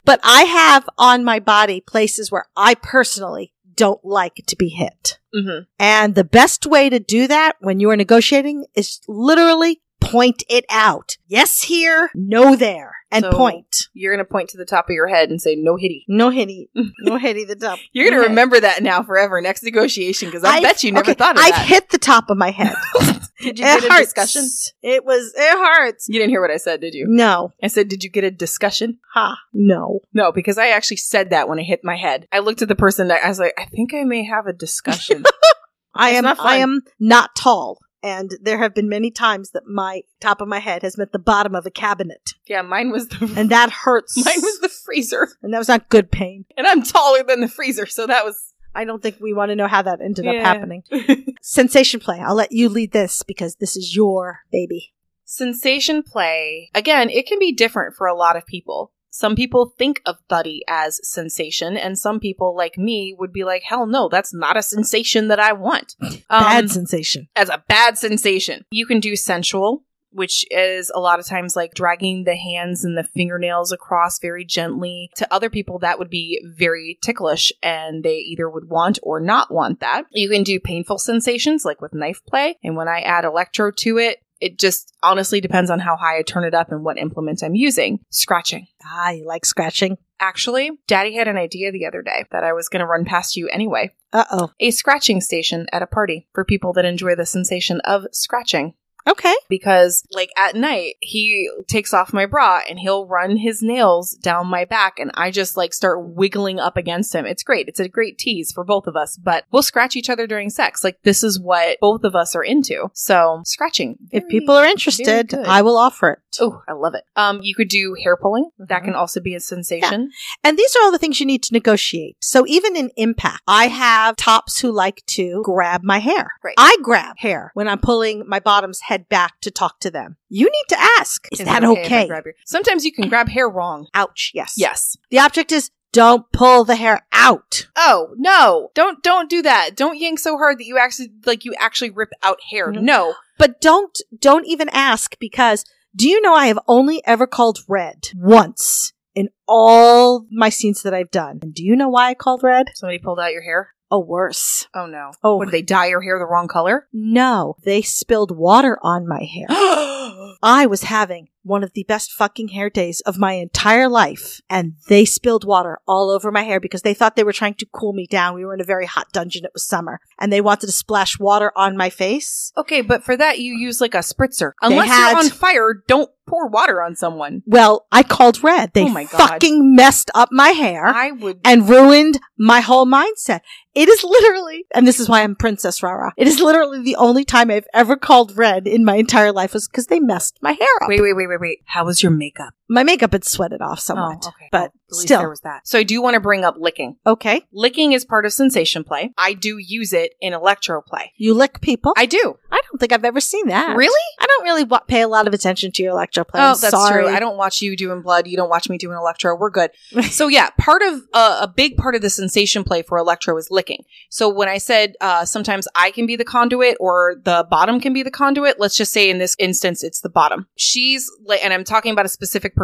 but I have on my body places where I personally don't like to be hit. Mm-hmm. And the best way to do that when you are negotiating is literally point it out. Yes, here, no there, and So- point. You're gonna point to the top of your head and say no hitty. No hitty, no hitty the top. You're gonna remember that now forever. Next negotiation, because I I've- bet you never okay, thought of it. I've that. hit the top of my head. Did you it get a hurts. discussion? It was. It hurts. You didn't hear what I said, did you? No. I said, did you get a discussion? Ha. No. No, because I actually said that when I hit my head. I looked at the person. That I was like, I think I may have a discussion. I am. I am not tall, and there have been many times that my top of my head has met the bottom of a cabinet, yeah, mine was the and that hurts. mine was the freezer, and that was not good pain. and I'm taller than the freezer, so that was I don't think we want to know how that ended up happening. Sensation play. I'll let you lead this because this is your baby. Sensation play, again, it can be different for a lot of people. Some people think of thuddy as sensation, and some people, like me, would be like, hell no, that's not a sensation that I want. Bad Um, sensation. as a bad sensation. You can do sensual, which is a lot of times like dragging the hands and the fingernails across very gently. To other people, that would be very ticklish and they either would want or not want that. You can do painful sensations like with knife play. And when I add electro to it, it just honestly depends on how high I turn it up and what implement I'm using. Scratching. Ah, you like scratching? Actually, Daddy had an idea the other day that I was going to run past you anyway. Uh oh. A scratching station at a party for people that enjoy the sensation of scratching Okay. because like at night he takes off my bra and he'll run his nails down my back and I just like start wiggling up against him. It's great. It's a great tease for both of us, but we'll scratch each other during sex. Like this is what both of us are into. So scratching. If people are interested. I will offer it. Oh, I love it. Um, you could do hair pulling. That Mhm. can also be a sensation. And these are all the things you need to negotiate. So even in impact, I have tops who like to grab my hair. Right. I grab hair when I'm pulling my bottom's head back to talk to them. You need to ask, is, it that okay? your- Sometimes you can grab hair wrong. Ouch. Yes. Yes. The object is don't pull the hair out. Oh no! Don't don't do that. Don't yank so hard that you actually like you actually rip out hair. Mhm. No. But don't, don't even ask because do you know I have only ever called red once in all my scenes that I've done. And do you know why I called red? Somebody pulled out your hair. Oh, worse. Oh no. Oh. What, did they dye your hair the wrong color? No, they spilled water on my hair. I was having one of the best fucking hair days of my entire life, and they spilled water all over my hair because they thought they were trying to cool me down. We were in a very hot dungeon. It was summer, and they wanted to splash water on my face. okay, but for that you use like a spritzer. Unless had- you're on fire, don't pour water on someone. Well, I called red. They Oh fucking messed up my hair. I would and ruined my whole mindset. It is literally, and this is why I'm Princess Rara. It is literally the only time I've ever called red in my entire life was because they messed my hair up. Wait, wait, wait, wait, wait. wait. How was your makeup? My makeup had sweated off somewhat, Oh, okay. but Well, at least still, there was that. So I do want to bring up licking. okay. Licking is part of sensation play. I do use it in electro play. You lick people. I, do. I do. don't think I've ever seen that. Really? I don't really wa- pay a lot of attention to your electro play. Oh, I'm that's sorry. true. I don't watch you doing blood. You don't watch me doing electro. We're good. so yeah, part of uh, a big part of the sensation play for electro is licking. So when I said uh, sometimes I can be the conduit or the bottom can be the conduit, let's just say in this instance it's the bottom. She's and I'm talking about a specific person.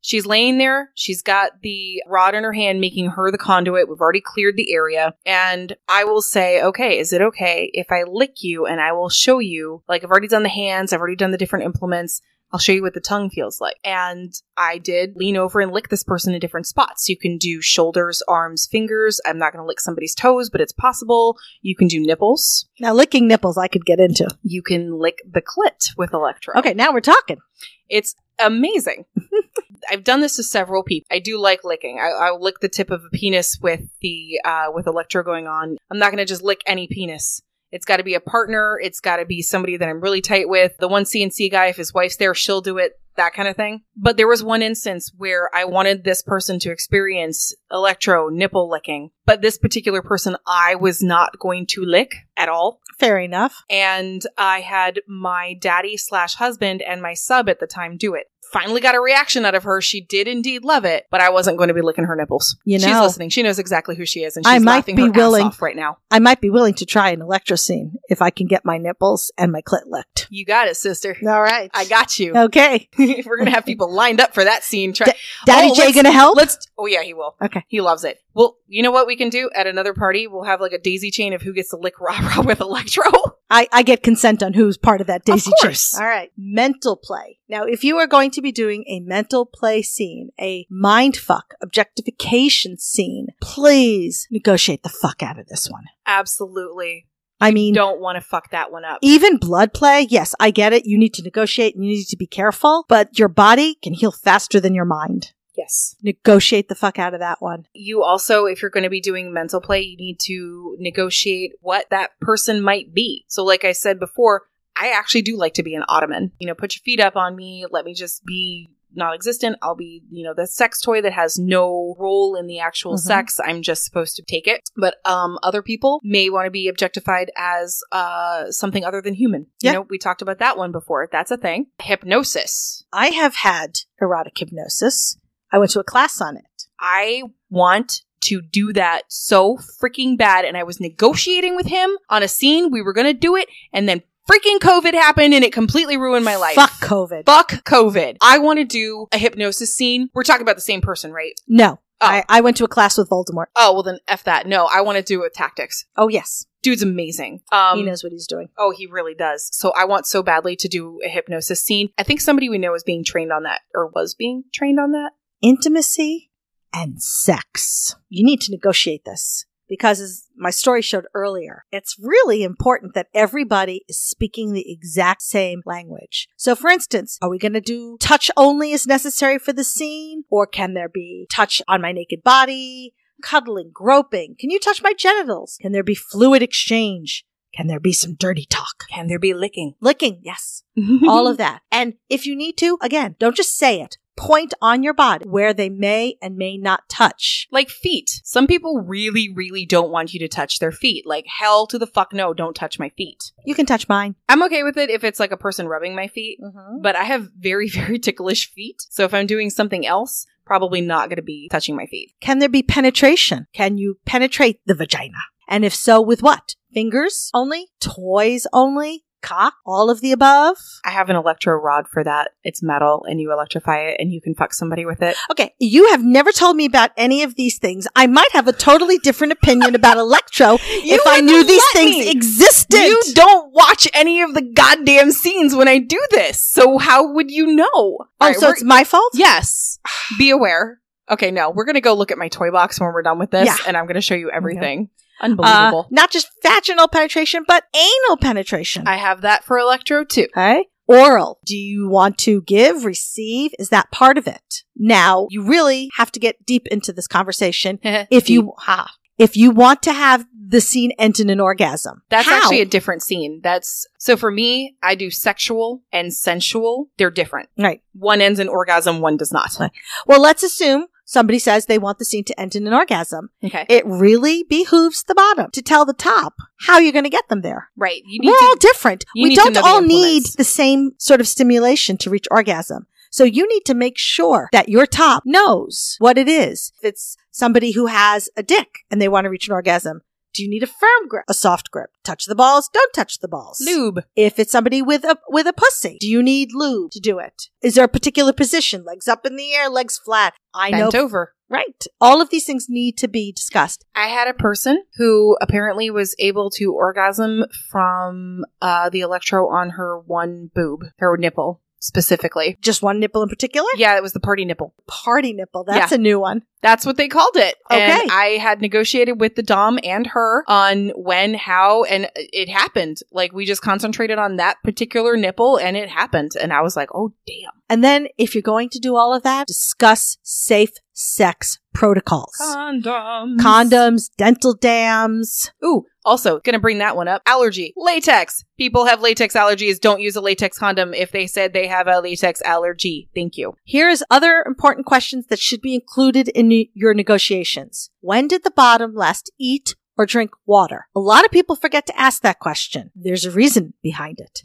She's laying there. She's got the rod in her hand, making her the conduit. We've already cleared the area. And I will say, okay, is it okay if I lick you and I will show you, like, I've already done the hands, I've already done the different implements. I'll show you what the tongue feels like. And I did lean over and lick this person in different spots. You can do shoulders, arms, fingers. I'm not going to lick somebody's toes, but it's possible. You can do nipples. Now, licking nipples, I could get into. You can lick the clit with electro. Okay, now we're talking. It's amazing. I've done this to several people. I do like licking. I, I'll lick the tip of a penis with the uh, with electro going on. I'm not going to just lick any penis. It's got to be a partner. It's got to be somebody that I'm really tight with. The one CNC guy, if his wife's there, she'll do it. That kind of thing. But there was one instance where I wanted this person to experience electro nipple licking, but this particular person I was not going to lick at all Fair enough. and I had my daddy slash husband and my sub at the time do it. Finally got a reaction out of her. She did indeed love it, but I wasn't going to be licking her nipples. You know, she's listening. She knows exactly who she is, and she's I might laughing be willing- right now. I might be willing to try an electro scene if I can get my nipples and my clit licked. You got it, sister. All right. I got you. Okay. We're gonna have people lined up for that scene. Try- Daddy Oh, J gonna help? Let's. Oh yeah, he will. Okay. He loves it. Well, you know what we can do at another party? We'll have like a daisy chain of who gets to lick Rara with Electro. I, I get consent on who's part of that daisy chain. course. All right. Mental play. Now, if you are going to be doing a mental play scene, a mind fuck objectification scene, please negotiate the fuck out of this one. Absolutely. I mean, Don't want to fuck that one up. even blood play, yes, I get it. You need to negotiate and you need to be careful, but your body can heal faster than your mind. Yes. Negotiate the fuck out of that one. You also, if you're going to be doing mental play, you need to negotiate what that person might be. So, like I said before, I actually do like to be an ottoman. You know, put your feet up on me, let me just be non existent. I'll be, you know, the sex toy that has no role in the actual Mhm. sex. I'm just supposed to take it. But um other people may want to be objectified as uh something other than human. Yeah. You know, we talked about that one before. That's a thing. Hypnosis. I have had erotic hypnosis. I went to a class on it. I want to do that so freaking bad. And I was negotiating with him on a scene. We were going to do it. And then freaking COVID happened and it completely ruined my life. Fuck COVID. Fuck COVID. I want to do a hypnosis scene. We're talking about the same person, right? No. Oh. I, I went to a class with Voldemort. Oh, well then F that. No, I want to do it with tactics. Oh, yes. Dude's amazing. Um, he knows what he's doing. Oh, he really does. So I want so badly to do a hypnosis scene. I think somebody we know is being trained on that or was being trained on that. Intimacy and sex. You need to negotiate this because as my story showed earlier, it's really important that everybody is speaking the exact same language. So for instance, are we going to do touch only as necessary for the scene or can there be touch on my naked body, cuddling, groping? Can you touch my genitals? Can there be fluid exchange? Can there be some dirty talk? Can there be licking? Licking, yes. all of that. And if you need to, again, don't just say it. Point on your body where they may and may not touch. Like feet. Some people really, really don't want you to touch their feet. Like, hell to the fuck no, don't touch my feet. You can touch mine. I'm okay with it if it's like a person rubbing my feet, Mm-hmm. but I have very, very ticklish feet. So if I'm doing something else, probably not going to be touching my feet. Can there be penetration? Can you penetrate the vagina? And if so, with what? Fingers only? Toys only? Cock? All of the above? I have an electro rod for that. It's metal and you electrify it and you can fuck somebody with it. Okay, you have never told me about any of these things. I might have a totally different opinion about electro if I knew these things me. existed. You don't watch any of the goddamn scenes when I do this. So how would you know? oh, right, so it's my fault? Yes. Be aware. Okay, no, we're gonna go look at my toy box when we're done with this, Yeah. and I'm gonna show you everything. Unbelievable. Uh, not just vaginal penetration, but anal penetration. I have that for electro too. Okay. Oral. Do you want to give, receive? Is that part of it? Now, you really have to get deep into this conversation. If you, ha, if you want to have the scene end in an orgasm. That's How? actually a different scene. That's so for me, I do sexual and sensual. They're different. right. One ends in orgasm, one does not. Right. Well, let's assume somebody says they want the scene to end in an orgasm. Okay. It really behooves the bottom to tell the top how you're going to get them there. right. You need We're all different. We don't the all need the same sort of stimulation to reach orgasm. So you need to make sure that your top knows what it is. If it's somebody who has a dick and they want to reach an orgasm, do you need a firm grip, a soft grip? Touch the balls, don't touch the balls. lube. If it's somebody with a with a pussy, do you need lube to do it? Is there a particular position? Legs up in the air, legs flat. I Bent know over. right. All of these things need to be discussed. I had a person who apparently was able to orgasm from uh, the electro on her one boob, her nipple specifically. Just one nipple in particular? Yeah, it was the party nipple. Party nipple. That's a new one. That's what they called it. Okay. And I had negotiated with the Dom and her on when, how, and it happened. Like we just concentrated on that particular nipple and it happened. And I was like, oh, damn. And then if you're going to do all of that, discuss safe sex protocols. Condoms. Condoms, dental dams. Ooh, also, gonna bring that one up. Allergy. Latex. People have latex allergies. Don't use a latex condom if they said they have a latex allergy. Thank you. Here's other important questions that should be included in ne- your negotiations. When did the bottom last eat or drink water? A lot of people forget to ask that question. There's a reason behind it.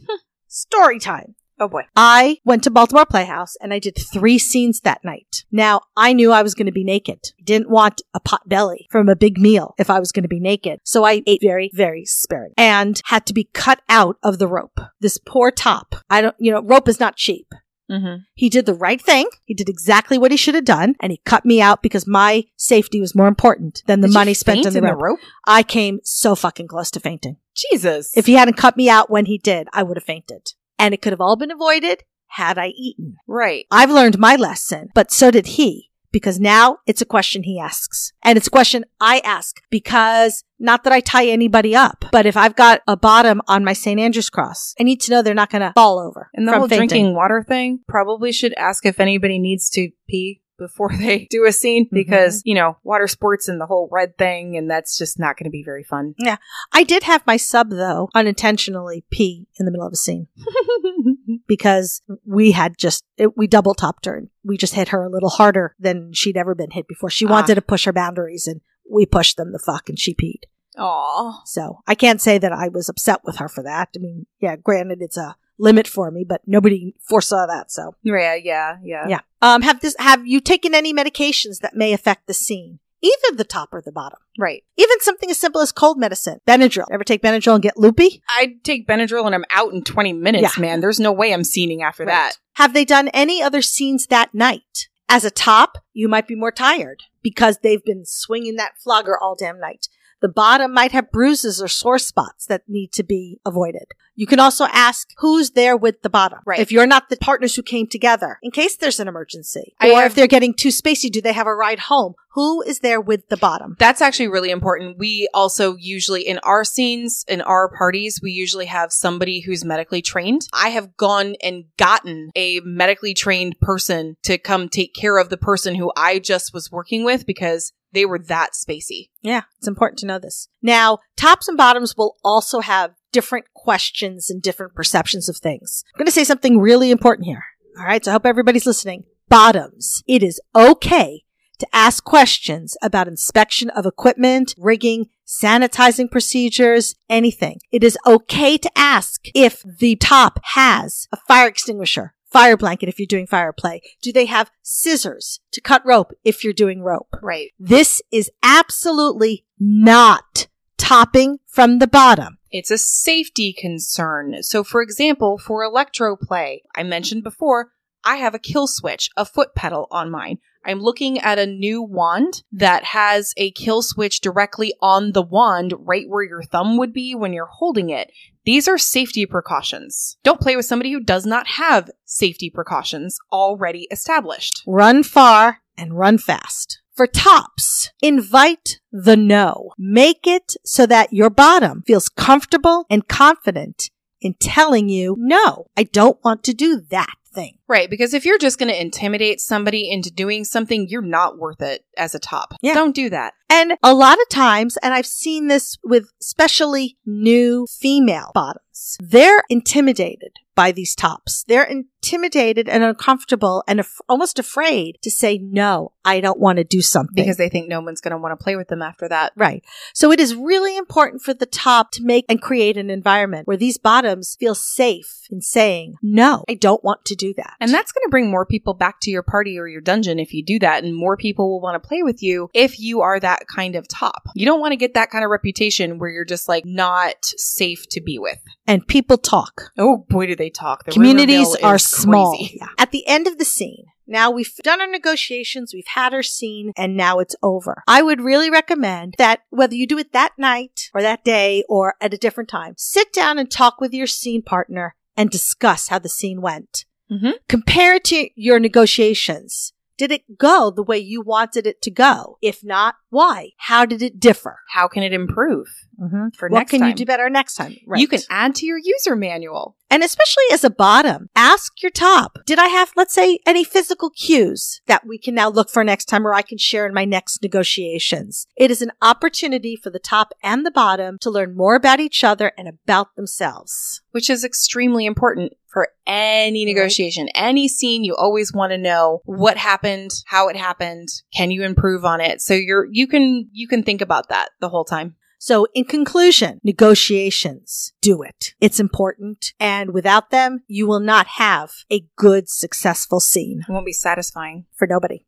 Story time. Oh boy. I went to Baltimore Playhouse and I did three scenes that night. Now, I knew I was going to be naked. Didn't want a pot belly from a big meal if I was going to be naked. So I ate very, very sparingly and had to be cut out of the rope. This poor top. I don't, you know, rope is not cheap. Mm-hmm. He did the right thing. He did exactly what he should have done, and he cut me out because my safety was more important than the money spent on the rope. rope. I came so fucking close to fainting. Jesus. If he hadn't cut me out when he did, I would have fainted. And it could have all been avoided had I eaten. right. I've learned my lesson, but so did he. Because now it's a question he asks. And it's a question I ask because not that I tie anybody up, but if I've got a bottom on my St. Andrew's cross, I need to know they're not going to fall over. And the from whole fainting. drinking water thing probably should ask if anybody needs to pee before they do a scene because, you know, water sports and the whole red thing, and that's just not going to be very fun. Yeah. I did have my sub though unintentionally pee in the middle of a scene because we had just it, we double topped her and we just hit her a little harder than she'd ever been hit before. She Ah. wanted to push her boundaries and we pushed them the fuck and she peed. Aw. So I can't say that I was upset with her for that. I mean, yeah, granted it's a limit for me, but nobody foresaw that. So Yeah, yeah, yeah. yeah. Um, have this, have you taken any medications that may affect the scene? Either the top or the bottom. Right. Even something as simple as cold medicine. Benadryl. Ever take Benadryl and get loopy? I'd take Benadryl and I'm out in 20 minutes, Yeah. man. There's no way I'm scening after that. Have they done any other scenes that night? As a top, you might be more tired because they've been swinging that flogger all damn night. The bottom might have bruises or sore spots that need to be avoided. You can also ask who's there with the bottom. Right. If you're not the partners who came together, in case there's an emergency, I or have- if they're getting too spacey, do they have a ride home? Who is there with the bottom? That's actually really important. We also usually, in our scenes, in our parties, we usually have somebody who's medically trained. I have gone and gotten a medically trained person to come take care of the person who I just was working with because they were that spacey. Yeah, it's important to know this. Now, tops and bottoms will also have different questions and different perceptions of things. I'm going to say something really important here. All right. So I hope everybody's listening. Bottoms. It is okay to ask questions about inspection of equipment, rigging, sanitizing procedures, anything. It is okay to ask if the top has a fire extinguisher, fire blanket if you're doing fire play. Do they have scissors to cut rope if you're doing rope? Right. This is absolutely not topping from the bottom. It's a safety concern. So, for example, for electroplay, I mentioned before, I have a kill switch, a foot pedal on mine. I'm looking at a new wand that has a kill switch directly on the wand, right where your thumb would be when you're holding it. These are safety precautions. Don't play with somebody who does not have safety precautions already established. Run far and run fast. For tops, invite the no. Make it so that your bottom feels comfortable and confident in telling you, no, I don't want to do that thing. Right, because if you're just going to intimidate somebody into doing something, you're not worth it as a top. Yeah. Don't do that. And a lot of times, and I've seen this with especially new female bottoms, they're intimidated by these tops. They're intimidated and uncomfortable and af- almost afraid to say, no, I don't want to do something. because they think no one's going to want to play with them after that. Right. So it is really important for the top to make and create an environment where these bottoms feel safe in saying, no, I don't want to do that. And that's going to bring more people back to your party or your dungeon if you do that, and more people will want to play with you if you are that kind of top. You don't want to get that kind of reputation where you're just like not safe to be with. and people talk. Oh boy, do they talk! The Communities are small. crazy. Yeah. At the end of the scene, now we've done our negotiations, we've had our scene, and now it's over. I would really recommend that whether you do it that night or that day or at a different time, sit down and talk with your scene partner and discuss how the scene went. Mhm. Compare it to your negotiations. Did it go the way you wanted it to go? If not, why? How did it differ? How can it improve mm-hmm. for what next can time? you do better next time? You can add to your user manual. And especially as a bottom, ask your top, did I have, let's say, any physical cues that we can now look for next time or I can share in my next negotiations? It is an opportunity for the top and the bottom to learn more about each other and about themselves. which is extremely important for any negotiation. Any scene, you always want to know what happened, how it happened, can you improve on it? So you're you can you can think about that the whole time. So in conclusion, negotiations, do it. It's important. And without them, you will not have a good, successful scene It won't be satisfying. for nobody.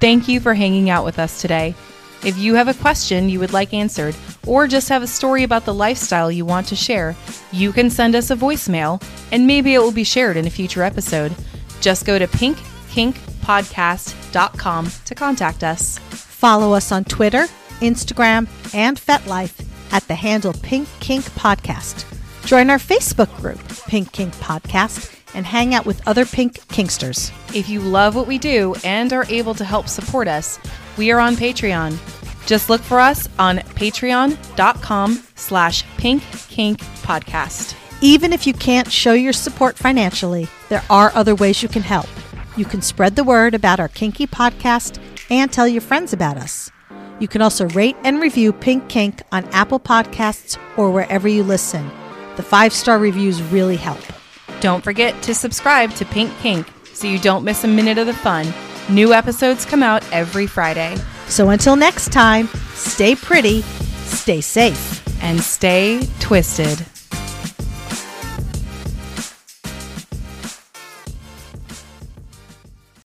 Thank you for hanging out with us today. If you have a question you would like answered, or just have a story about the lifestyle you want to share, you can send us a voicemail and maybe it will be shared in a future episode. Just go to pinkkinkpodcast.com to contact us. Follow us on Twitter, Instagram, and FetLife at the handle Pink Kink Podcast. Join our Facebook group, Pink Kink Podcast, and hang out with other Pink Kinksters. If you love what we do and are able to help support us, we are on Patreon. Just look for us on patreon.com slash pink kink podcast. Even if you can't show your support financially, there are other ways you can help. You can spread the word about our kinky podcast and tell your friends about us. You can also rate and review Pink Kink on Apple Podcasts or wherever you listen. The five star reviews really help. Don't forget to subscribe to Pink Kink so you don't miss a minute of the fun. New episodes come out every Friday. So until next time, stay pretty, stay safe. And stay twisted.